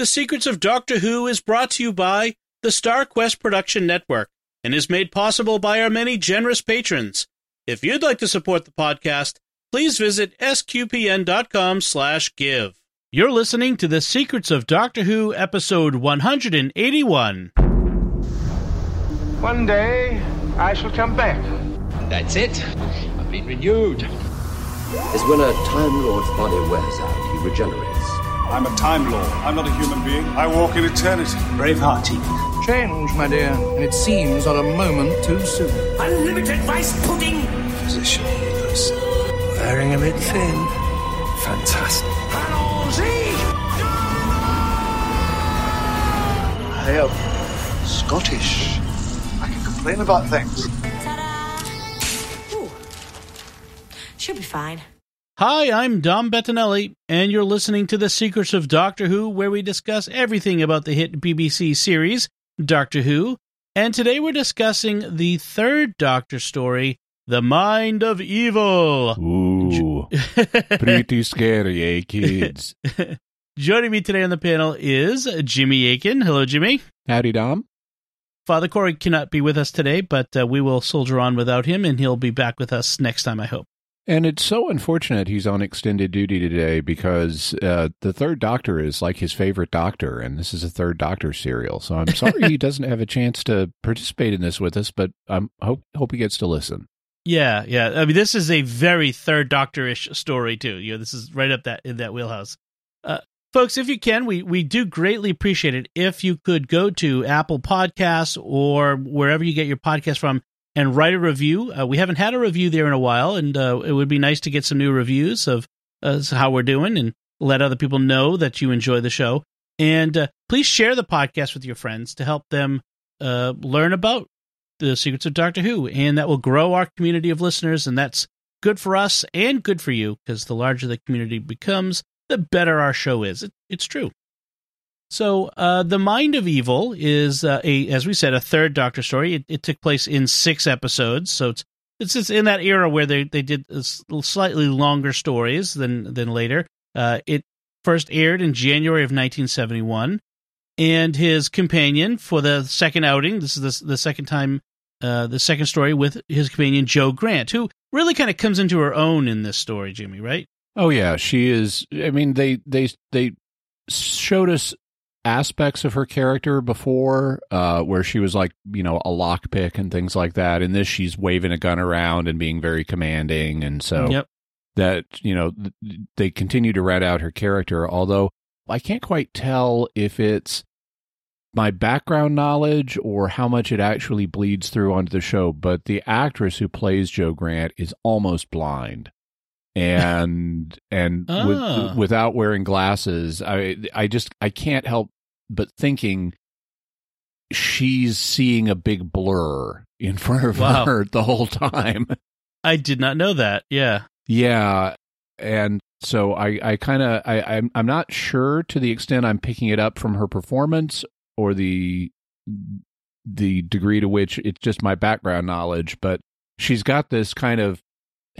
The Secrets of Doctor Who is brought to you by the Star Quest Production Network and is made possible by our many generous patrons. If you'd like to support the podcast, please visit sqpn.com slash give. You're listening to The Secrets of Doctor Who, episode 181. One day, I shall come back. That's it. I've been renewed. is when a Time Lord's body wears out, he regenerates. I'm a Time Lord. I'm not a human being. I walk in eternity. Bravehearty. Change, my dear, and it seems on a moment too soon. Unlimited rice pudding. Position healers. Wearing a bit thin. Fantastic. I am Scottish. I can complain about things. Ooh. She'll be fine. Hi, I'm Dom Bettinelli, and you're listening to The Secrets of Doctor Who, where we discuss everything about the hit BBC series, Doctor Who. And today we're discussing the third Doctor story, The Mind of Evil. Ooh, pretty scary, eh, kids? Joining me today on the panel is Jimmy Akin. Hello, Jimmy. Howdy, Dom. Father Corey cannot be with us today, but uh, we will soldier on without him, and he'll be back with us next time, I hope. And it's so unfortunate he's on extended duty today because uh, the third Doctor is like his favorite Doctor, and this is a third Doctor serial. So I'm sorry he doesn't have a chance to participate in this with us, but I hope hope he gets to listen. Yeah, yeah. I mean, this is a very third Doctor-ish story too. You know, this is right up that in that wheelhouse. Uh, folks, if you can, we we do greatly appreciate it if you could go to Apple Podcasts or wherever you get your podcast from and write a review. Uh, we haven't had a review there in a while, and uh, it would be nice to get some new reviews of uh, how we're doing and let other people know that you enjoy the show. And uh, please share the podcast with your friends to help them uh, learn about the secrets of Doctor Who, and that will grow our community of listeners, and that's good for us and good for you because the larger the community becomes, the better our show is. It, it's true. So, uh, the Mind of Evil is uh, a, as we said, a third Doctor story. It, it took place in six episodes, so it's it's, it's in that era where they they did slightly longer stories than than later. Uh, it first aired in January of 1971, and his companion for the second outing. This is the, the second time, uh, the second story with his companion Jo Grant, who really kind of comes into her own in this story, Jimmy. Right? Oh yeah, she is. I mean, they they they showed us aspects of her character before uh where she was like you know a lockpick and things like that. In this she's waving a gun around and being very commanding. And so Yep. that you know th- they continue to rat out her character. Although i can't quite tell if it's my background knowledge or how much it actually bleeds through onto the show but the actress who plays jo grant is almost blind and and Ah. with, without wearing glasses i i just i can't help but thinking she's seeing a big blur in front of Wow. her the whole time I did not know that. Yeah. yeah, and so I, I kind of, I, I'm, I'm not sure to the extent I'm picking it up from her performance or the, the degree to which it's just my background knowledge. But she's got this kind of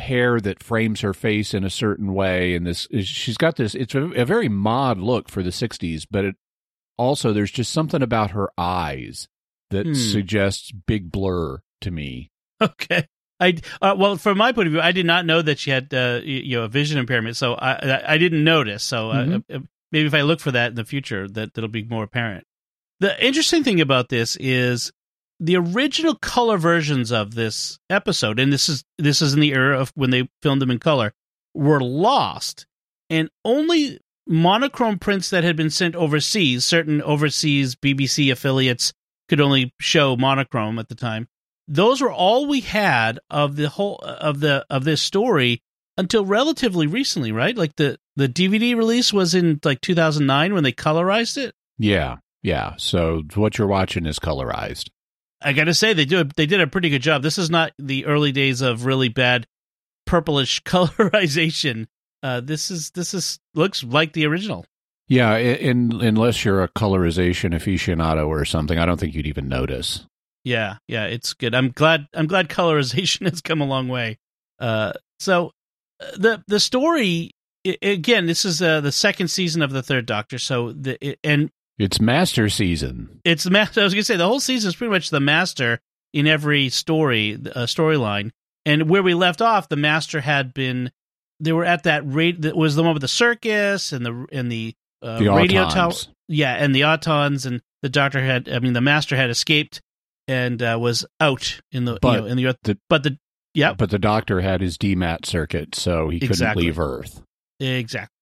hair that frames her face in a certain way, and this, she's got this. It's a, a very mod look for the '60s, but it also there's just something about her eyes that Hmm. suggests big blur to me. Okay. I uh, well, from my point of view, I did not know that she had uh, you know a vision impairment, so I I, didn't notice. So uh, Mhm. uh, maybe if I look for that in the future, that that'll be more apparent. The interesting thing about this is the original color versions of this episode, and this is this is in the era of when they filmed them in color, were lost, and only monochrome prints that had been sent overseas, certain overseas BBC affiliates could only show monochrome at the time those were all we had of the whole of the of this story until relatively recently, right? Like the the DVD release was in like 2009 when they colorized it. Yeah, yeah. So what you're watching is colorized. I got to say they do they did a pretty good job. This is not the early days of really bad purplish colorization. Uh, this is this is looks like the original. Yeah, in, unless you're a colorization aficionado or something, I don't think you'd even notice. Yeah, yeah, it's good. I'm glad. I'm glad colorization has come a long way. Uh, so uh, the the story again, this is uh, the second season of the Third Doctor. So the it, and It's master season. it's the master. I was gonna say the whole season is pretty much the master in every story uh, storyline. And where we left off, the master had been. They were at that rate that was the one with the circus and the and the, uh, The radio tower. Yeah, and the Autons and the doctor had. I mean, the master had escaped and uh, was out in the But you know, in the earth. the- but the yeah, But the doctor had his DMAT circuit, so he couldn't Exactly. leave Earth. Exactly.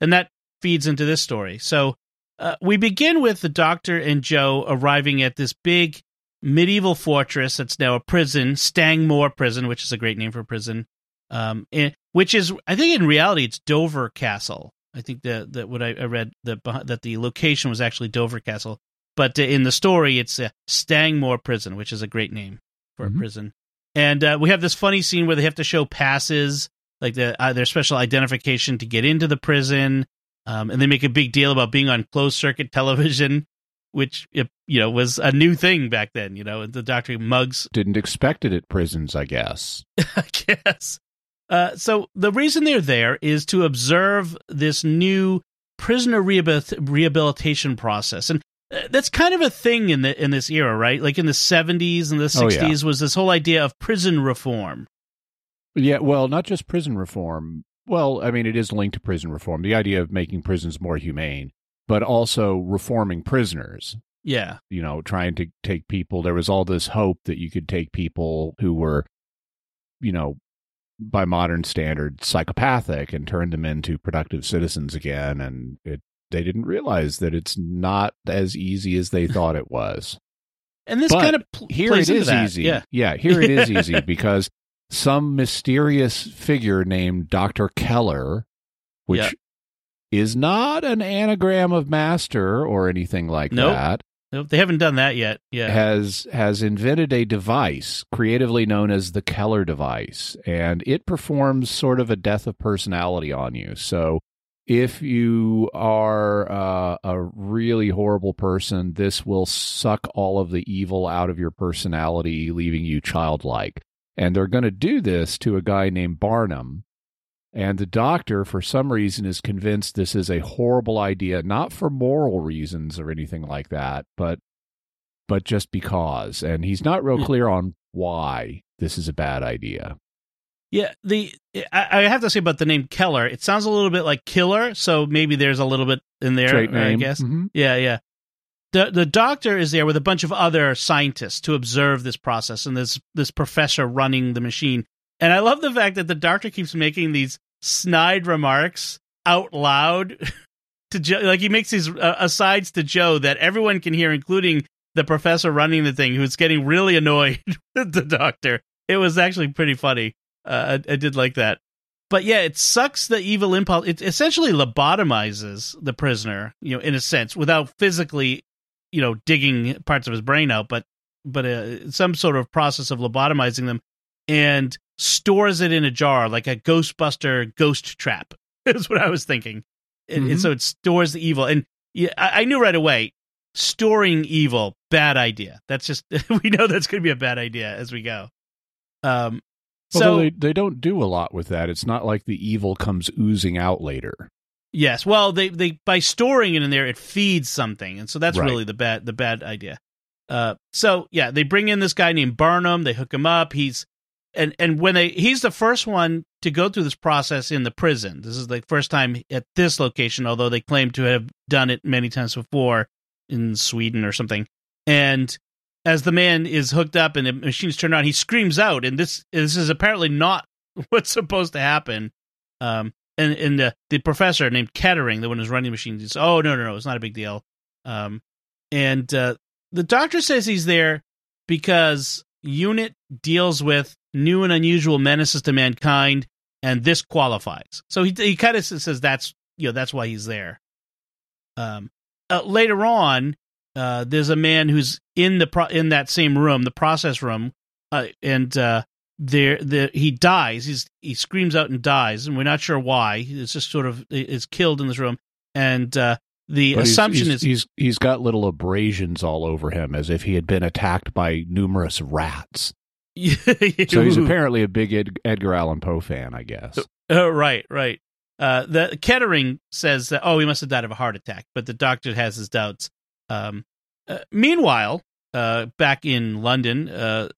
And that feeds into this story. So uh, we begin with the doctor and Jo arriving at this big medieval fortress that's now a prison, Stangmoor Prison, which is a great name for a prison. Um, and, which is, I think, in reality, it's Dover Castle. I think that that what I, I read that that the location was actually Dover Castle, but uh, in the story, it's uh, Stangmoor Prison, which is a great name for Mhm. a prison. And uh, we have this funny scene where they have to show passes, like the, uh, their special identification to get into the prison, um, and they make a big deal about being on closed circuit television, which you know was a new thing back then. You know, the doctor mugs Didn't expect it at prisons, I guess. I guess. Uh, so the reason they're there is to observe this new prisoner rehabil- rehabilitation process, and uh, that's kind of a thing in the in this era, right? Like in the seventies and the Oh, yeah. sixties was this whole idea of prison reform. Yeah, well, not just prison reform. Well, I mean, it is linked to prison reform. The idea of making prisons more humane, but also reforming prisoners. Yeah, You know, trying to take people. There was all this hope that you could take people who were, you know, by modern standards, psychopathic and turn them into productive citizens again. And it, they didn't realize that it's not as easy as they thought it was. and this But kind of pl- here it is that. easy. Yeah, here it is easy because some mysterious figure named Dr. Keller, which Yeah. is not an anagram of master or anything like Nope. that, Nope, they haven't done that yet. Yeah, has has invented a device creatively known as the Keller device, and it performs sort of a death of personality on you. So. If you are uh, a really horrible person, this will suck all of the evil out of your personality, leaving you childlike. And they're going to do this to a guy named Barnum. And the doctor, for some reason, is convinced this is a horrible idea, not for moral reasons or anything like that, but but just because. And he's not real clear on why this is a bad idea. Yeah, the I, I have to say about the name Keller, it sounds a little bit like killer, so maybe there's a little bit in there. I guess. Mhm. Yeah, yeah. The the doctor is there with a bunch of other scientists to observe this process, and this this professor running the machine. And I love the fact that the doctor keeps making these snide remarks out loud to Jo. Like he makes these uh, asides to Jo that everyone can hear, including the professor running the thing, who's getting really annoyed with the doctor. It was actually pretty funny. Uh, I, I did like that. But yeah, it sucks the evil impulse. It essentially lobotomizes the prisoner, you know, in a sense, without physically, you know, digging parts of his brain out, but but uh, some sort of process of lobotomizing them, and stores it in a jar like a Ghostbuster ghost trap. Is what I was thinking. And, and Mhm. so it stores the evil, and yeah, I, I knew right away. Storing evil, bad idea. That's just we know that's going to be a bad idea as we go. Um, Although so they, they don't do a lot with that. It's not like the evil comes oozing out later. Yes. Well, they they by storing it in there, it feeds something, and so that's Right. really the bad the bad idea. Uh, so yeah, they bring in this guy named Barnum. They hook him up. He's and and when they he's the first one to go through this process in the prison. This is the first time at this location, although they claim to have done it many times before in Sweden or something. And as the man is hooked up and the machine's turned on, he screams out, and this this is apparently not what's supposed to happen. Um, and and the, the professor named Kettering, the one who's running the machine, says, "Oh no, no, no, it's not a big deal." Um, and uh, the doctor says he's there because unit deals with new and unusual menaces to mankind, and this qualifies. So he he kind of says that's you know that's why he's there. Um, uh, later on, uh, there's a man who's in the pro- in that same room, the process room, uh, and uh, there the he dies. He's he screams out and dies, and we're not sure why. It's just sort of is killed in this room, and uh, the But he's- assumption he's, is he's he's got little abrasions all over him as if he had been attacked by numerous rats. So he's apparently a big Ed, Edgar Allan Poe fan, I guess. Uh, right, right. Uh, the Kettering says that oh he must have died of a heart attack, but the doctor has his doubts. Um, uh, meanwhile, uh, back in London, uh,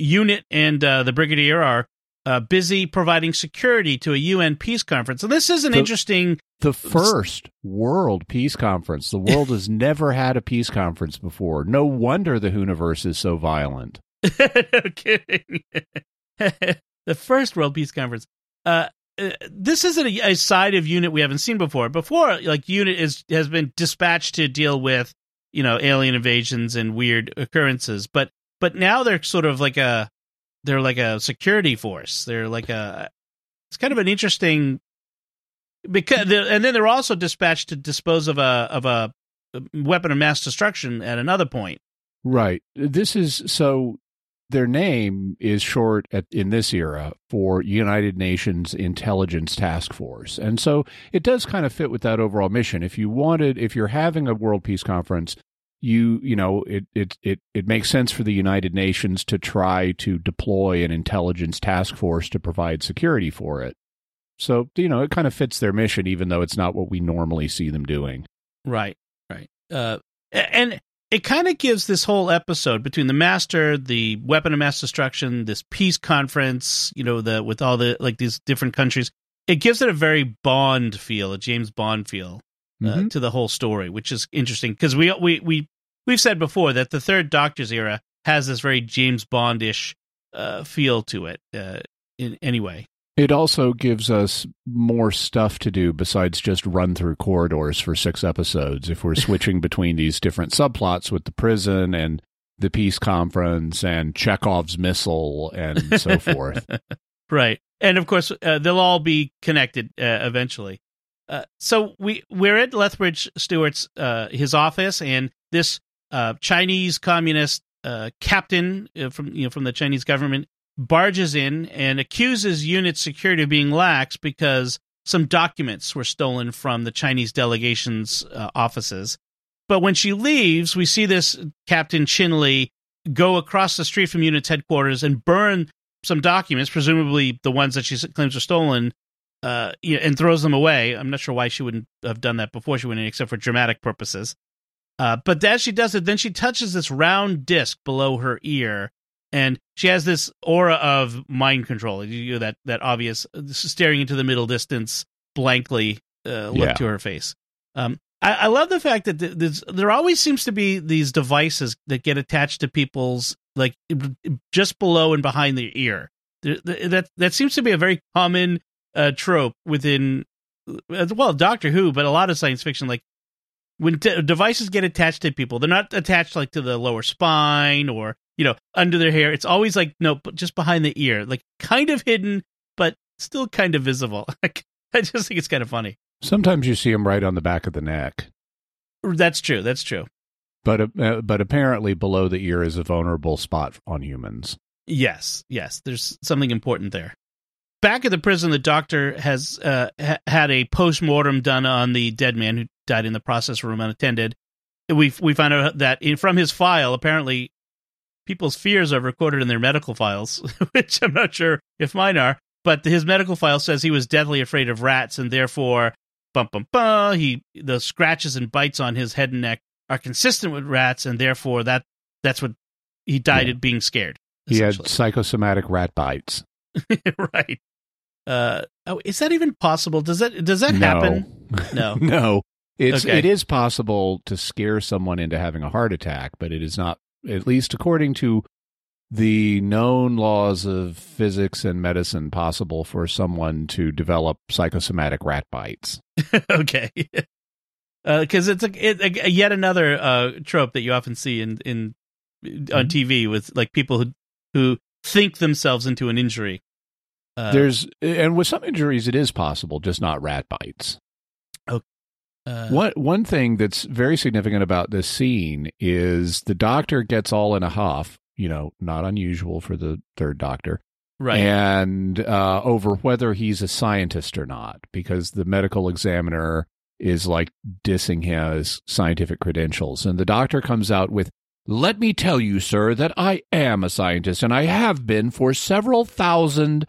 Unit and uh, the Brigadier are uh, busy providing security to a UN peace conference. And this is an The- interesting. The first World Peace Conference. The world has never had a peace conference before. No wonder the Whoniverse is so violent. no kidding. the first World Peace Conference. Uh, uh, this isn't a, a side of Unit we haven't seen before. Before, like Unit is has been dispatched to deal with you know alien invasions and weird occurrences, but but now they're sort of like a they're like a security force. They're like a it's kind of an interesting because and then they're also dispatched to dispose of a of a weapon of mass destruction at another point. Right. This is so their name is short at, in this era for United Nations Intelligence Task Force. And so it does kind of fit with that overall mission. If you wanted if you're having a World Peace Conference, you you know, it it it it makes sense for the United Nations to try to deploy an intelligence task force to provide security for it. So, you know, it kind of fits their mission even though it's not what we normally see them doing. Right, right. Uh, and it kind of gives this whole episode between the master, the weapon of mass destruction, this peace conference, you know, the with all the like these different countries. It gives it a very Bond feel, a James Bond feel uh, Mhm. to the whole story, which is interesting because we we we we've said before that the third Doctor's era has this very James Bondish uh, feel to it. Uh, in anyway, It also gives us more stuff to do besides just run through corridors for six episodes. If we're switching between these different subplots with the prison and the peace conference and Chekhov's missile and so forth. right and of course uh, they'll all be connected uh, eventually uh, so we we're at lethbridge stewart's uh, his office and this uh, chinese communist uh, captain uh, from you know from the chinese government barges in and accuses unit security of being lax because some documents were stolen from the chinese delegation's offices. But when she leaves we see this captain chin lee go across the street from unit's headquarters and burn some documents, presumably the ones that she claims are stolen, uh, you know, and throws them away. I'm not sure why she wouldn't have done that before she went in, except for dramatic purposes. Uh, but as she does it, then she touches this round disc below her ear, and she has this aura of mind control. You know, that that obvious staring into the middle distance blankly uh, look Yeah. to her face. Um, I, I love the fact that th- there always seems to be these devices that get attached to people's like just below and behind the ear. That that seems to be a very common uh, trope within uh, well Doctor Who, but a lot of science fiction. Like when de- devices get attached to people, they're not attached like to the lower spine or you know under their hair. It's always like no, but just behind the ear, like kind of hidden, but still kind of visible. I just think it's kind of funny. Sometimes you see them right on the back of the neck. That's true. That's true. But uh, but apparently below the ear is a vulnerable spot on humans. Yes, yes. There's something important there. Back at the prison, the doctor has uh, ha- had a post mortem done on the dead man who died in the process room unattended. We we found out that in, from his file, apparently, people's fears are recorded in their medical files, which I'm not sure if mine are. But his medical file says he was deathly afraid of rats, and therefore, bum bum bum, he the scratches and bites on his head and neck are consistent with rats, and therefore that that's what he died Yeah. at being scared. He had psychosomatic rat bites. right. Uh, oh, is that even possible? Does that does that No. happen? No. no. It's Okay. it is possible to scare someone into having a heart attack, but it is not at least according to the known laws of physics and medicine possible for someone to develop psychosomatic rat bites. okay. Because it's a, it, a, yet another uh, trope that you often see in in on TV with like people who who think themselves into an injury. Uh, There's and with some injuries it is possible, just not rat bites. uh, One one thing that's very significant about this scene is the doctor gets all in a huff, you know, not unusual for the third doctor. right. And uh, over whether he's a scientist or not, because the medical examiner is like dissing his scientific credentials. And the doctor comes out with, Let me tell you, sir, that I am a scientist and I have been for several thousand.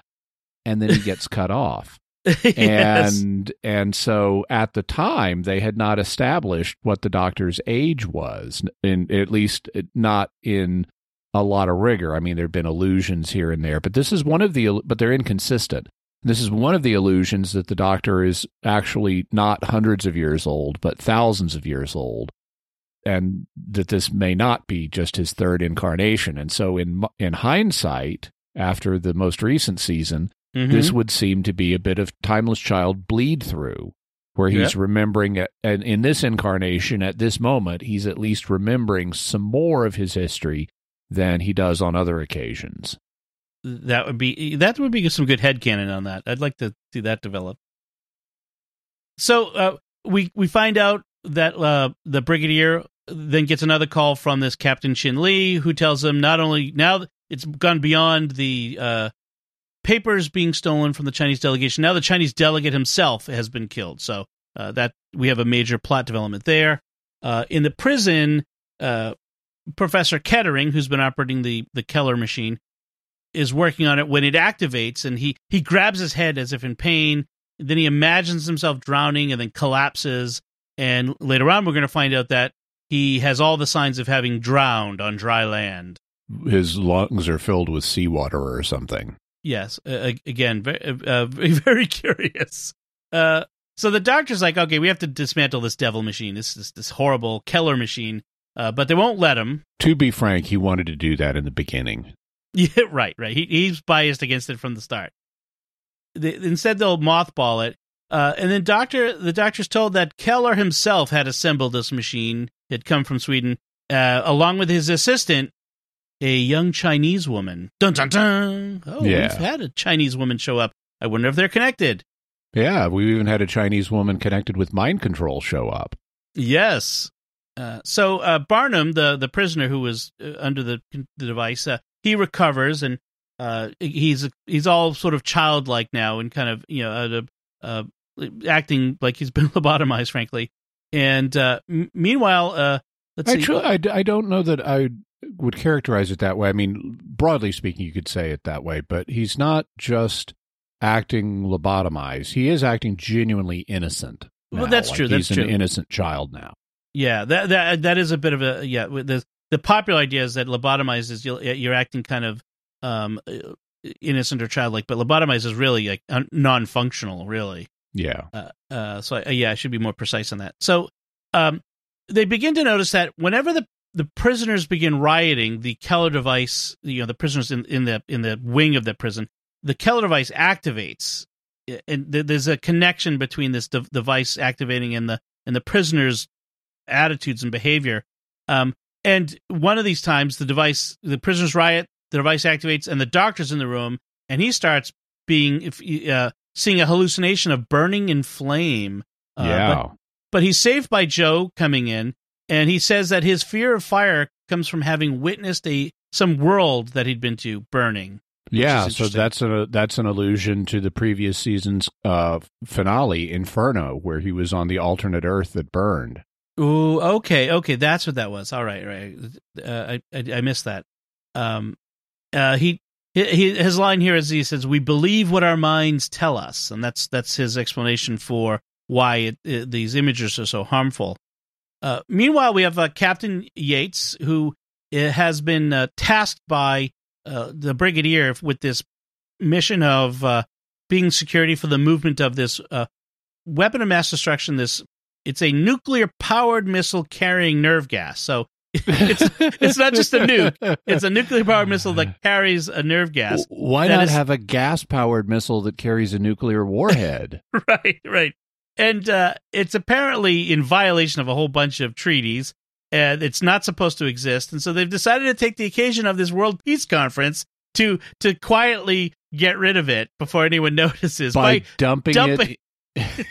And then he gets cut off. Yes. and and so at the time they had not established what the doctor's age was in at least eh, not in a lot of rigor i mean there've been illusions here and there but this is one of the but they're inconsistent this is one of the illusions that the doctor is actually not hundreds of years old but thousands of years old and that this may not be just his third incarnation and so in in hindsight after the most recent season Mhm. this would seem to be a bit of timeless child bleed through where he's Yep. remembering and in this incarnation at this moment he's at least remembering some more of his history than he does on other occasions that would be that would be some good head headcanon on that. I'd like to see that develop. So uh, we we find out that uh, the brigadier then gets another call from this Captain Chin Lee, who tells him not only now it's gone beyond the uh, papers being stolen from the Chinese delegation. Now the Chinese delegate himself has been killed. So uh, that we have a major plot development there. Uh, in the prison, uh, Professor Kettering, who's been operating the the Keller machine, is working on it when it activates, and he he grabs his head as if in pain. Then he imagines himself drowning and then collapses. And later on, we're going to find out that he has all the signs of having drowned on dry land. his lungs are filled with seawater or something Yes, uh, again, very, uh, very curious. Uh, so the doctor's like, okay, we have to dismantle this devil machine, this this, this horrible Keller machine, uh, but they won't let him. to be frank he wanted to do that in the beginning Yeah, right, right. He, he's biased against it from the start. They, instead, they'll mothball it, uh, and then doctor the doctor's told that Keller himself had assembled this machine. It come from Sweden, uh, along with his assistant, a young Chinese woman. Dun dun dun. Oh, Yeah. we've had a Chinese woman show up. I wonder if they're connected. yeah we've even had a chinese woman connected with mind control show up Yes. Uh, so uh, Barnum, the the prisoner who was uh, under the the device, uh, he recovers and uh, he's he's all sort of childlike now and kind of you know uh, uh, acting like he's been lobotomized, frankly. And uh, m- meanwhile, uh, let's see. Actually, I, I don't know that I would characterize it that way. I mean, broadly speaking, you could say it that way, but he's not just acting lobotomized. He is acting genuinely innocent. Well, that's Like, true, that's he's true. an innocent child now. Yeah, that that that is a bit of a yeah. The the popular idea is that lobotomized is you're, you're acting kind of um innocent or childlike, but lobotomized is really like non-functional, really. Yeah. Uh, uh, so I, yeah, I should be more precise on that. So um, they begin to notice that whenever the the prisoners begin rioting, the Keller device, you know, the prisoners in, in the in the wing of the prison, the Keller device activates, and th- there's a connection between this de- device activating and the and the prisoners' attitudes and behavior. Um, and one of these times, the device, the prisoners riot, the device activates, and the doctor's in the room, and he starts being if uh, seeing a hallucination of burning in flame. Uh, yeah. but, but he's saved by Jo coming in, and he says that his fear of fire comes from having witnessed a some world that he'd been to burning. yeah, so that's a that's an allusion to the previous season's uh, finale, Inferno, where he was on the alternate Earth that burned. Ooh, okay, okay, that's what that was. All right, right. Uh, I, I I missed that. Um, uh, he, he his line here is he says, "We believe what our minds tell us," and that's that's his explanation for why it, it, these images are so harmful. Uh, meanwhile, we have uh, Captain Yates, who uh, has been uh, tasked by uh, the brigadier with this mission of uh, being security for the movement of this uh, weapon of mass destruction. This it's a nuclear powered missile carrying nerve gas. So it's it's not just a nuke; it's a nuclear powered missile that carries a nerve gas. Why not is- have a gas powered missile that carries a nuclear warhead? right, right. And uh, it's apparently in violation of a whole bunch of treaties, and it's not supposed to exist. And so they've decided to take the occasion of this World Peace Conference to to quietly get rid of it before anyone notices by, dumping, dumping- it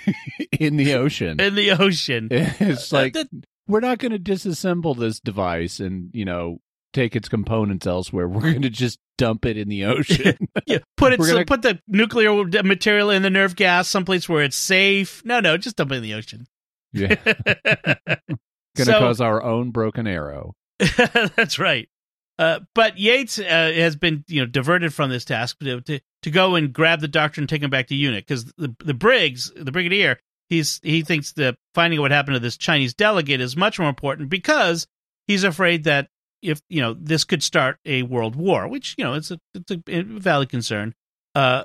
in the ocean. in the ocean. it's Uh, like that- we're not going to disassemble this device and you know take its components elsewhere. We're going to just dump it in the ocean. Yeah, put it so, gonna- put the nuclear material in the nerve gas someplace where it's safe. No, no, just dump it in the ocean. yeah, going to So- cause our own broken arrow. That's right. Uh, but Yates uh, has been you know diverted from this task to, to to go and grab the doctor and take him back to unit because the the Briggs, the brigadier, he's he thinks that finding out what happened to this Chinese delegate is much more important because he's afraid that if you know this could start a world war, which you know it's a it's a valid concern. Uh,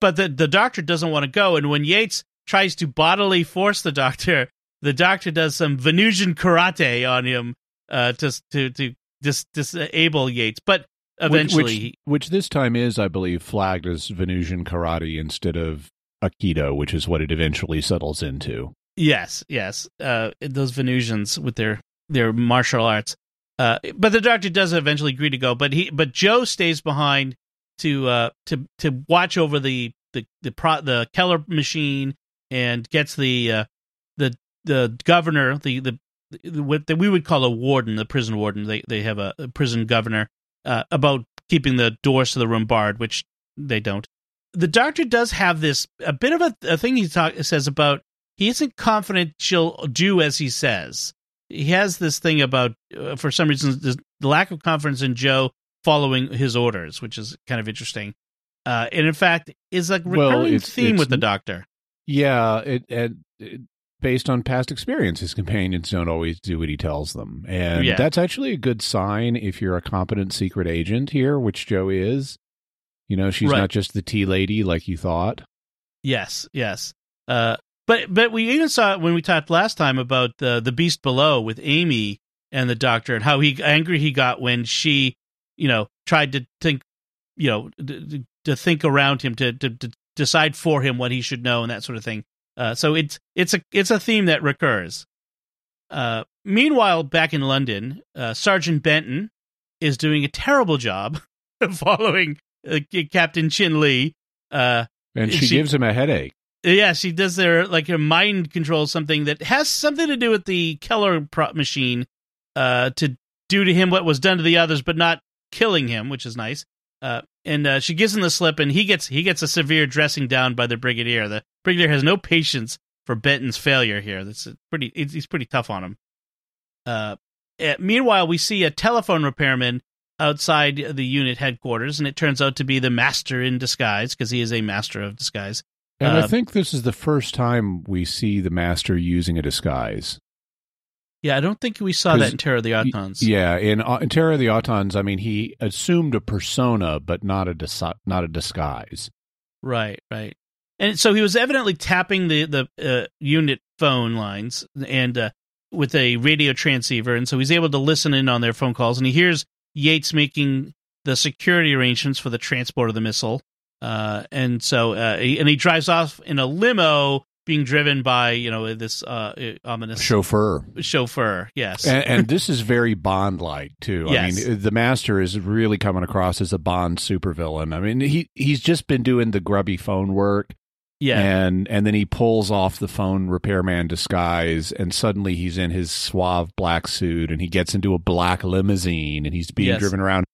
but the the doctor doesn't want to go, and when Yates tries to bodily force the doctor, the doctor does some Venusian karate on him uh, to to to dis- disable Yates. But eventually, which, which, which this time is, I believe, flagged as Venusian karate instead of Aikido, which is what it eventually settles into. Yes, yes, uh, those Venusians with their their martial arts. Uh, but the doctor does eventually agree to go. But he, but Jo stays behind to uh, to to watch over the the the pro, the Keller machine and gets the uh, the the governor the the what we would call a warden, the prison warden. They they have a, a prison governor uh, about keeping the doors to the room barred, which they don't. The doctor does have this a bit of a, a thing he talk, says about he isn't confident she'll do as he says. He has this thing about uh, for some reason the lack of confidence in Jo following his orders, which is kind of interesting. Uh, and in fact, is a recurring well, it's, theme it's, with the doctor. Yeah, it, it, it based on past experience, his companions don't always do what he tells them. And yeah. that's actually a good sign if you're a competent secret agent here, which Jo is. You know, she's right. not just the tea lady like you thought. Yes, yes. Uh, but but we even saw it when we talked last time about the the beast below with Amy and the doctor and how he angry he got when she, you know, tried to think, you know, to, to think around him to, to to decide for him what he should know and that sort of thing. Uh, so it's it's a it's a theme that recurs. Uh, meanwhile, back in London, uh, Sergeant Benton is doing a terrible job following uh, Captain Chin Lee. Uh, and she, she, gives him a headache. Yeah, she does their like a mind control something that has something to do with the Keller prop machine uh, to do to him what was done to the others, but not killing him, which is nice. Uh, and uh, she gives him the slip, and he gets he gets a severe dressing down by the brigadier. The brigadier has no patience for Benton's failure here. That's pretty. He's pretty tough on him. Uh, eh, meanwhile, we see a telephone repairman outside the unit headquarters, and it turns out to be the master in disguise because he is a master of disguise. And I uh, think this is the first time we see the master using a disguise. Yeah, I don't think we saw that in Terror of the Autons. Yeah, in, uh, in Terror of the Autons, I mean, he assumed a persona, but not a dis- not a disguise. Right, right. And so he was evidently tapping the the uh, unit phone lines and uh, with a radio transceiver, and so he's able to listen in on their phone calls, and he hears Yates making the security arrangements for the transport of the missile. Uh, and so, uh, he, and he drives off in a limo being driven by you know this uh, ominous chauffeur. Chauffeur, yes, and, and this is very Bond-like too. Yes. I mean, the Master is really coming across as a Bond supervillain. I mean, he he's just been doing the grubby phone work. Yeah. And and then he pulls off the phone repairman disguise and suddenly he's in his suave black suit and he gets into a black limousine and he's being yes. driven around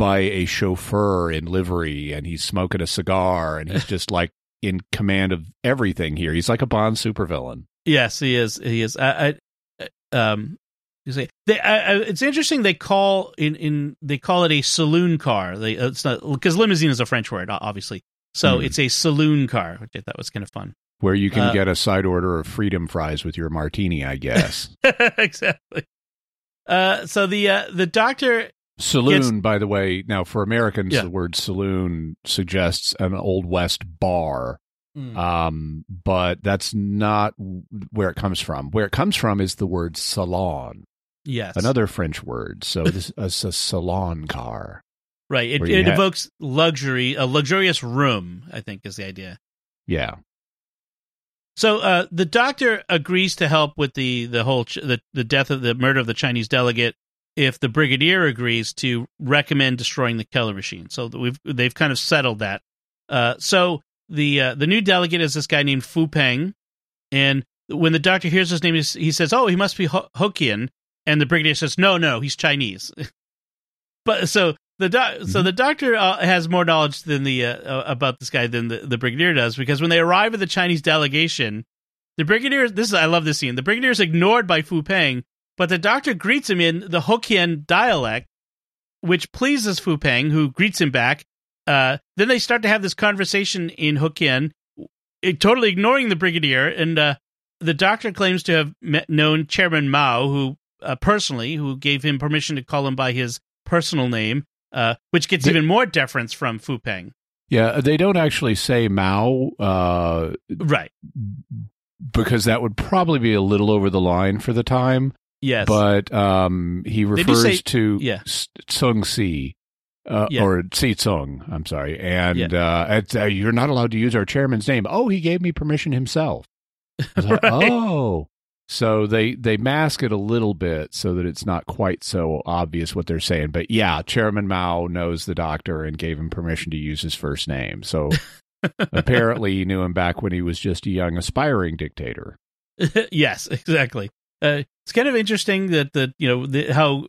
by a chauffeur in livery and he's smoking a cigar and he's just like in command of everything here. He's like a Bond supervillain. Yes, he is. He is. I, I um, you say they, I, I, it's interesting. They call in in they call it a saloon car. They uh, it's not because limousine is a French word, obviously. So mm. it's a saloon car, which I thought was kind of fun. Where you can uh, get a side order of freedom fries with your martini, I guess. exactly. Uh, so the uh, the doctor Saloon, by the way, now for Americans, yeah. the word saloon suggests an old west bar. Mm. Um, but that's not where it comes from. Where it comes from is the word salon. Yes, another French word. So this is a salon car. Right. It, it evokes luxury, a luxurious room. I think is the idea. Yeah. So uh, the doctor agrees to help with the the whole ch- the the death of the murder of the Chinese delegate if the brigadier agrees to recommend destroying the Keller machine. So we've they've kind of settled that. Uh, so the uh, the new delegate is this guy named Fu Peng, and when the doctor hears his name, he says, "Oh, he must be Ho- Hokkien," and the brigadier says, "No, no, he's Chinese." but so the do- mm-hmm. so the doctor uh, has more knowledge than the uh, uh, about this guy than the, the brigadier does because when they arrive at the Chinese delegation, the brigadier this is I love this scene. The brigadier is ignored by Fu Peng but the doctor greets him in the Hokkien dialect, which pleases Fu Peng, who greets him back. Uh, then they start to have this conversation in Hokkien, totally ignoring the brigadier. And uh, the doctor claims to have met, known Chairman Mao, who uh, personally, who gave him permission to call him by his personal name, uh, which gets The- even more deference from Fu Peng. Yeah, they don't actually say Mao uh, Right. because that would probably be a little over the line for the time. Yes. But um, he refers say- to yeah. Sung Si. Uh, Yeah. Or Si Tsung, I'm sorry. And Yeah. uh, it's, uh, you're not allowed to use our chairman's name. Oh, he gave me permission himself. Was like, Oh. So they, they mask it a little bit so that it's not quite so obvious what they're saying. But yeah, Chairman Mao knows the doctor and gave him permission to use his first name. So apparently he knew him back when he was just a young aspiring dictator. yes, exactly. Uh, it's kind of interesting that the you know the, how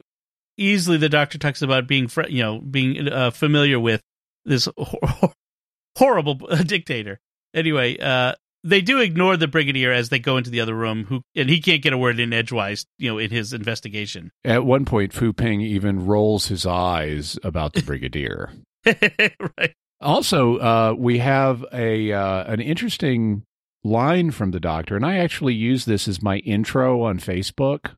easily the doctor talks about being fr- you know being uh, familiar with this hor- horrible dictator. Anyway, uh, they do ignore the brigadier as they go into the other room, who and he can't get a word in edgewise, you know, in his investigation. At one point, Fu Peng even rolls his eyes about the brigadier. right. Also, uh, we have a uh, an interesting line from the doctor, and I actually use this as my intro on Facebook.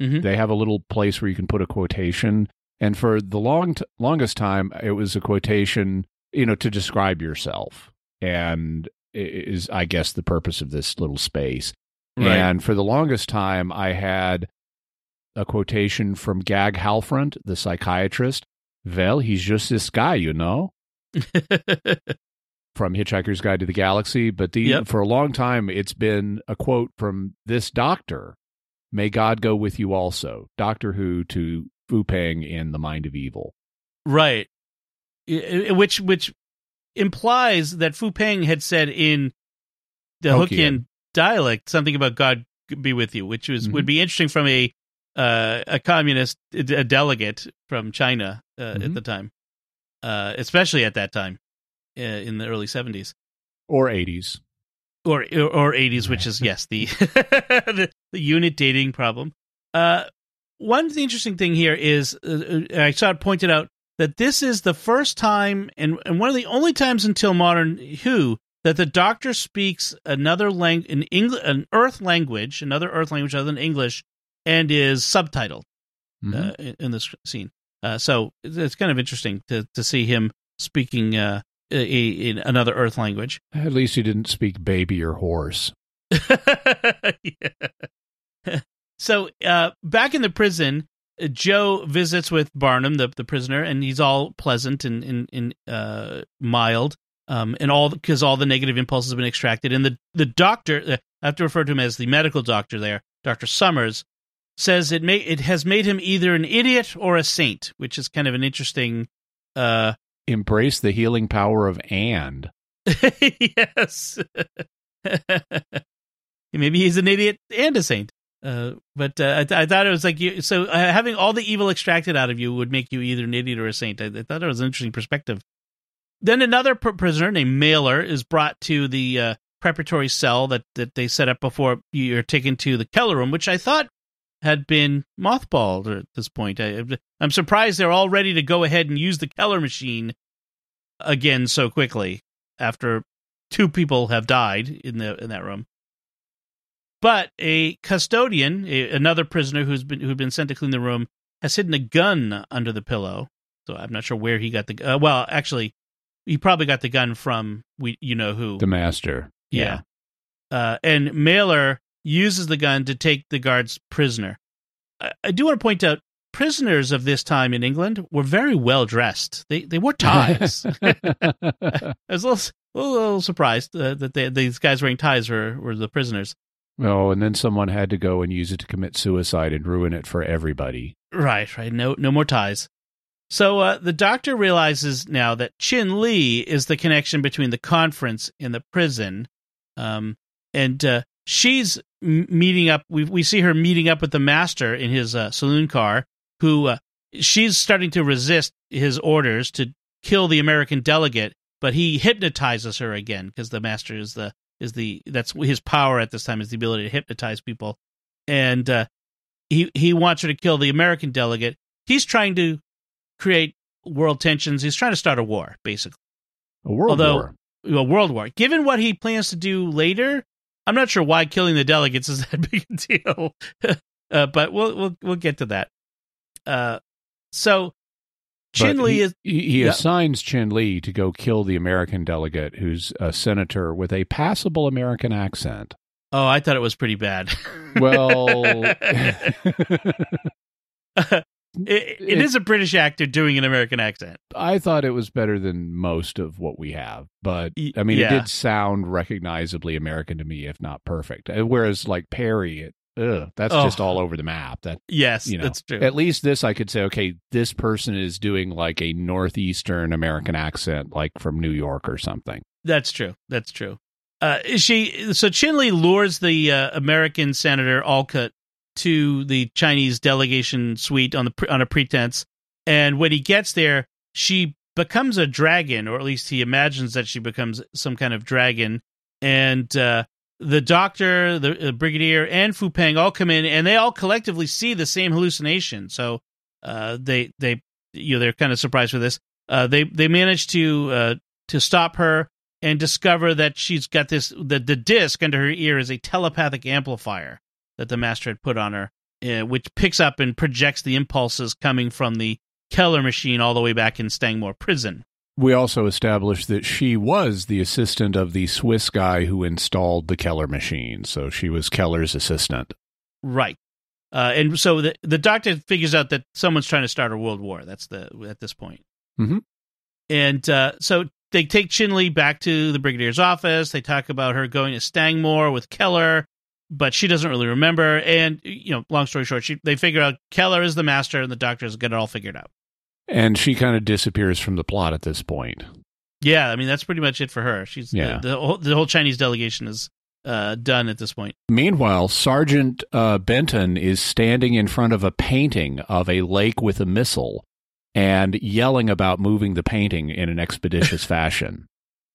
Mhm. They have a little place where you can put a quotation, and for the long t- longest time, it was a quotation, you know, to describe yourself, and is I guess the purpose of this little space. Right. And for the longest time, I had a quotation from Gag Halfrunt, the psychiatrist. Well, he's just this guy, you know from Hitchhiker's Guide to the Galaxy, but the Yep. for a long time it's been a quote from this doctor. May God go with you also. Doctor Who to Fu Peng in The Mind of Evil. Right. Which which implies that Fu Peng had said in the Hokkien. Hokkien dialect something about God be with you, which was would be interesting from a uh, a communist a delegate from China uh, at Mhm. the time, uh, especially at that time uh, in the early seventies Or 80s. or or eighties, which is yes the, the the unit dating problem. Uh, one the interesting thing here is uh, I saw it pointed out that this is the first time and, and one of the only times until modern Who that the Doctor speaks another language an English an Earth language, another Earth language other than English, and is subtitled Mhm. uh, in, in this scene. Uh, so it's- kind of interesting to to see him speaking uh, in another Earth language. At least he didn't speak baby or horse. Yeah. so uh, back in the prison, Jo visits with Barnum, the the prisoner, and he's all pleasant and and, and uh, mild, um, and all because all the negative impulses have been extracted. And the the doctor, uh, I have to refer to him as the medical doctor there, Doctor Summers, says it may it has made him either an idiot or a saint, which is kind of an interesting. Uh, Embrace the healing power of and. yes. Maybe he's an idiot and a saint. Uh, but uh, I, th- I thought it was like you. So uh, having all the evil extracted out of you would make you either an idiot or a saint. I, I thought it was an interesting perspective. Then another pr- prisoner named Mailer is brought to the uh, preparatory cell that, that they set up before you're taken to the Keller room, which I thought had been mothballed at this point. I, I'm surprised they're all ready to go ahead and use the Keller machine again so quickly after two people have died in the in that room. But a custodian, a, another prisoner who's been who'd been sent to clean the room, has hidden a gun under the pillow. So I'm not sure where he got the. Uh, well, actually, he probably got the gun from we you know who The master. yeah. Uh, and Mailer uses the gun to take the guards prisoner. I, I do want to point out prisoners of this time in England were very well dressed. They they wore ties. I was a little, a little surprised uh, that they, these guys wearing ties were, were the prisoners. Oh, and then someone had to go and use it to commit suicide and ruin it for everybody. Right, right. No, no more ties. So uh, the doctor realizes now that Chin Lee is the connection between the conference and the prison, um, and uh, she's meeting up. We we see her meeting up with the master in his uh, saloon car, who uh, she's starting to resist his orders to kill the American delegate, but he hypnotizes her again because the master is the is the that's his power at this time is the ability to hypnotize people, and uh, he he wants her to kill the American delegate. He's trying to create world tensions. He's trying to start a war, basically. A world Although- war. A world war. Given what he plans to do later, I'm not sure why killing the delegates is that big a deal. uh, but we'll we'll we'll get to that. Uh, so But Chin Lee he, is he, Yeah. assigns Chin Lee to go kill the American delegate, who's a senator with a passable American accent. Oh, I thought it was pretty bad. Well, it, it is a British actor doing an American accent. I thought it was better than most of what we have, but I mean, yeah. it did sound recognizably American to me, if not perfect. Uh, Whereas, like Peri, it, ugh, that's Oh. just all over the map. That Yes, you know, that's true. at least this I could say, okay, this person is doing like a northeastern American accent, like from New York or something. That's true. That's true. Uh, she so Chin Lee lures the uh, American senator Alcott to the Chinese delegation suite on the on a pretense, and when he gets there, she becomes a dragon, or at least he imagines that she becomes some kind of dragon, and uh, the doctor, the uh, brigadier, and Fu Peng all come in, and they all collectively see the same hallucination. So uh, they they you know they're kind of surprised with this. Uh, they they manage to uh, to stop her and discover that she's got this the the disc under her ear is a telepathic amplifier that the master had put on her, uh, which picks up and projects the impulses coming from the Keller machine all the way back in Stangmoor prison. We also established that she was the assistant of the Swiss guy who installed the Keller machine, so she was Keller's assistant. Right. Uh, and so the the doctor figures out that someone's trying to start a world war. That's the at this point. Mhm. And uh, so they take Chin Lee back to the brigadier's office. They talk about her going to Stangmoor with Keller, but she doesn't really remember. And you know, long story short, she, they figure out Keller is the master, and the doctor's got it all figured out. And she kind of disappears from the plot at this point. Yeah, I mean that's pretty much it for her. She's Yeah. the, the whole the whole Chinese delegation is uh, done at this point. Meanwhile, Sergeant uh, Benton is standing in front of a painting of a lake with a missile and yelling about moving the painting in an expeditious fashion.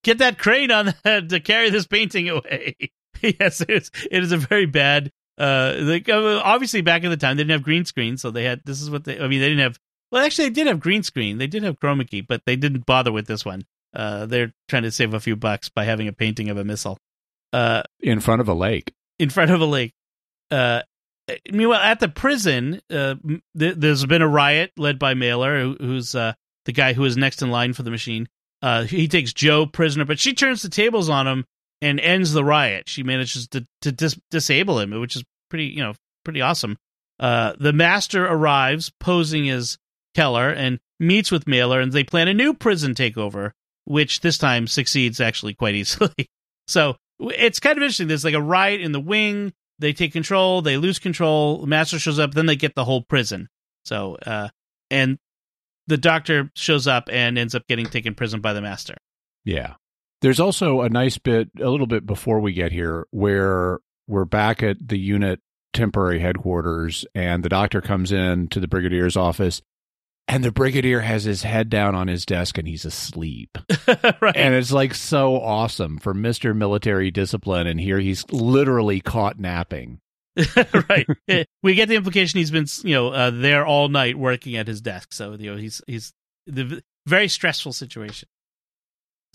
get that crane on that to carry this painting away. yes, it is, it is a very bad. Uh, like uh, obviously back in the time they didn't have green screen, so they had this is what they. I mean, they didn't have. Well, actually, they did have green screen. They did have chroma key, but they didn't bother with this one. Uh, they're trying to save a few bucks by having a painting of a missile. Uh, in front of a lake. in front of a lake. Uh, meanwhile, at the prison, uh, th- there's been a riot led by Mailer, who, who's uh, the guy who is next in line for the machine. Uh, he takes Jo prisoner, but she turns the tables on him and ends the riot. She manages to to dis- disable him, which is pretty, you know, pretty awesome. Uh, the master arrives posing as Keller and meets with Mailer, and they plan a new prison takeover, which this time succeeds actually quite easily. so it's kind of interesting. There's like a riot in the wing. They take control. They lose control. The master shows up. Then they get the whole prison. So, uh, and the doctor shows up and ends up getting taken prison by the master. Yeah. There's also a nice bit, a little bit before we get here, where we're back at the unit temporary headquarters, and the doctor comes in to the brigadier's office, and the brigadier has his head down on his desk and he's asleep. right. And it's like so awesome for Mr. Military Discipline, and here he's literally caught napping. right. Eh, We get the implication he's been, you know, uh, there all night working at his desk. So you know he's he's the very stressful situation.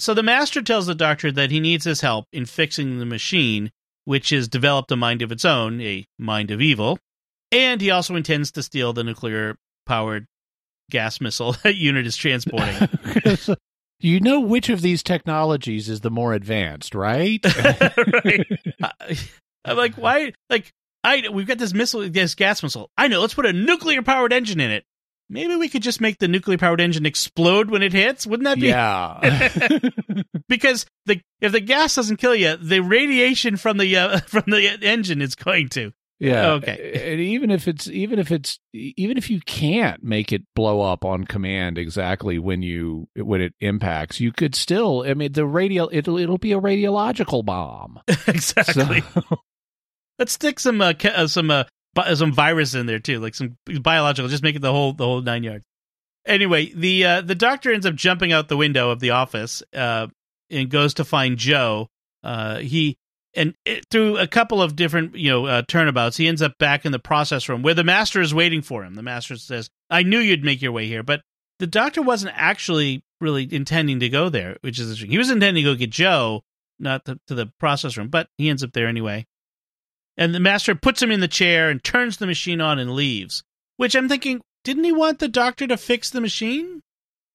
So the master tells the doctor that he needs his help in fixing the machine, which has developed a mind of its own, a mind of evil, and he also intends to steal the nuclear powered gas missile that unit is transporting. you know which of these technologies is the more advanced, right? right. I- I'm like, why? Like, I we've got this missile, this gas missile. I know. Let's put a nuclear powered engine in it. Maybe we could just make the nuclear powered engine explode when it hits. Wouldn't that be? yeah. because the if the gas doesn't kill you, the radiation from the uh, from the engine is going to. Yeah. Okay. And even if it's even if it's even if you can't make it blow up on command exactly when you when it impacts, you could still. I mean, the radio it'll it'll be a radiological bomb. exactly. So- Let's stick some uh, ca- uh, some uh, some virus in there too, like some biological. Just make it the whole the whole nine yards. Anyway, the uh, the doctor ends up jumping out the window of the office uh, and goes to find Jo. Uh, he and it, through a couple of different you know uh, turnabouts, he ends up back in the process room where the master is waiting for him. The master says, "I knew you'd make your way here, but the doctor wasn't actually really intending to go there, which is interesting. He was intending to go get Jo, not to, to the process room, but he ends up there anyway. And the master puts him in the chair and turns the machine on and leaves. Which I'm thinking, didn't he want the doctor to fix the machine?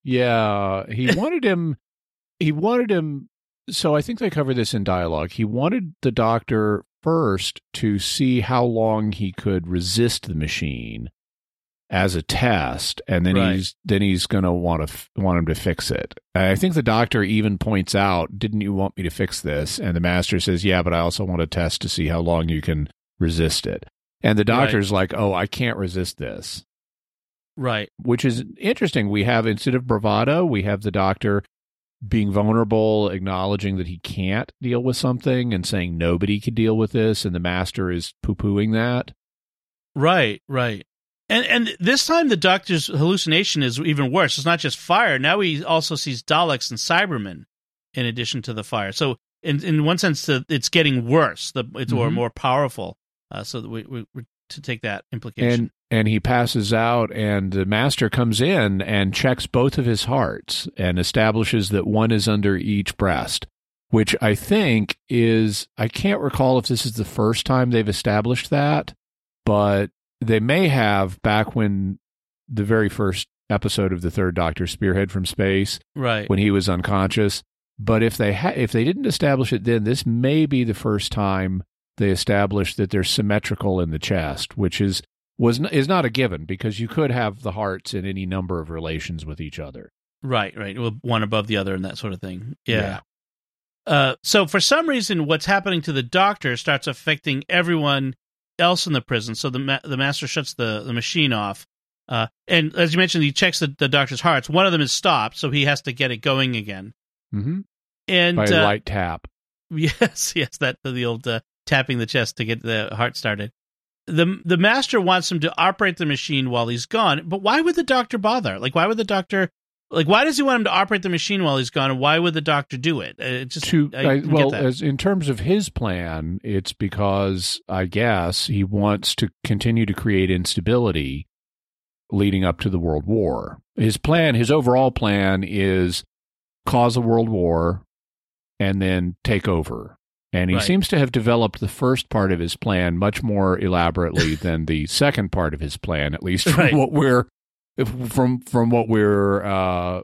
Yeah, he wanted him. He wanted him. So I think they cover this in dialogue. He wanted the doctor first to see how long he could resist the machine as a test, and then Right. he's then he's going to want to f- want him to fix it. I think the doctor even points out, "Didn't you want me to fix this?" And the master says, "Yeah, but I also want to test to see how long you can resist it." And the Right. doctor's like, "Oh, I can't resist this." Right. which is interesting. We have instead of bravado, we have the doctor being vulnerable, acknowledging that he can't deal with something and saying nobody could deal with this, and the master is poo pooing that. Right, right. And and this time the doctor's hallucination is even worse. It's not just fire. Now he also sees Daleks and Cybermen in addition to the fire. So in in one sense, the, it's getting worse. The it's or Mhm. more powerful. Uh, so that we, we, we to take that implication. And and he passes out, and the master comes in and checks both of his hearts and establishes that one is under each breast. Which I think is I can't recall if this is the first time they've established that, but they may have back when the very first episode of the Third Doctor, Spearhead from Space, right. when he was unconscious. But if they ha- if they didn't establish it then, this may be the first time they established that they're symmetrical in the chest, which is was n- is not a given because you could have the hearts in any number of relations with each other. Right, right. Well, one above the other and that sort of thing. Yeah. Uh, so for some reason, what's happening to the doctor starts affecting everyone else in the prison. So the ma- the master shuts the, the machine off. Uh, and as you mentioned, he checks the, the doctor's hearts. One of them is stopped, so he has to get it going again. Mm-hmm. And By uh, light tap. Yes, yes, that the old uh, tapping the chest to get the heart started. the The master wants him to operate the machine while he's gone, but why would the doctor bother? Like, why would the doctor? Like, why does he want him to operate the machine while he's gone, why would the doctor do it? Uh, It just to I I, well as in terms of his plan it's because i guess he wants to continue to create instability leading up to the world war his plan his overall plan is cause a world war and then take over and he Right. seems to have developed the first part of his plan much more elaborately than the second part of his plan at least from Right. what we're if, from from what we're uh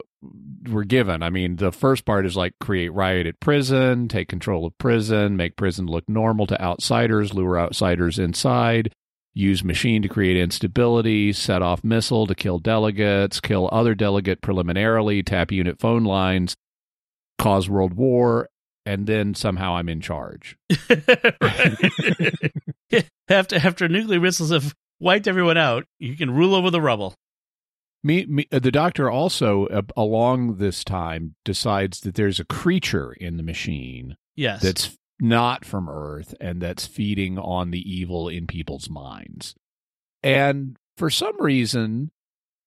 we're given. I mean, the first part is like create riot at prison, take control of prison, make prison look normal to outsiders, lure outsiders inside, use machine to create instability, set off missile to kill delegates, kill other delegate preliminarily, tap unit phone lines, cause world war, and then somehow I'm in charge. after after nuclear missiles have wiped everyone out, you can rule over the rubble. Me, me, uh, the doctor also, uh, along this time, decides that there's a creature in the machine Yes, that's not from Earth and that's feeding on the evil in people's minds. And for some reason,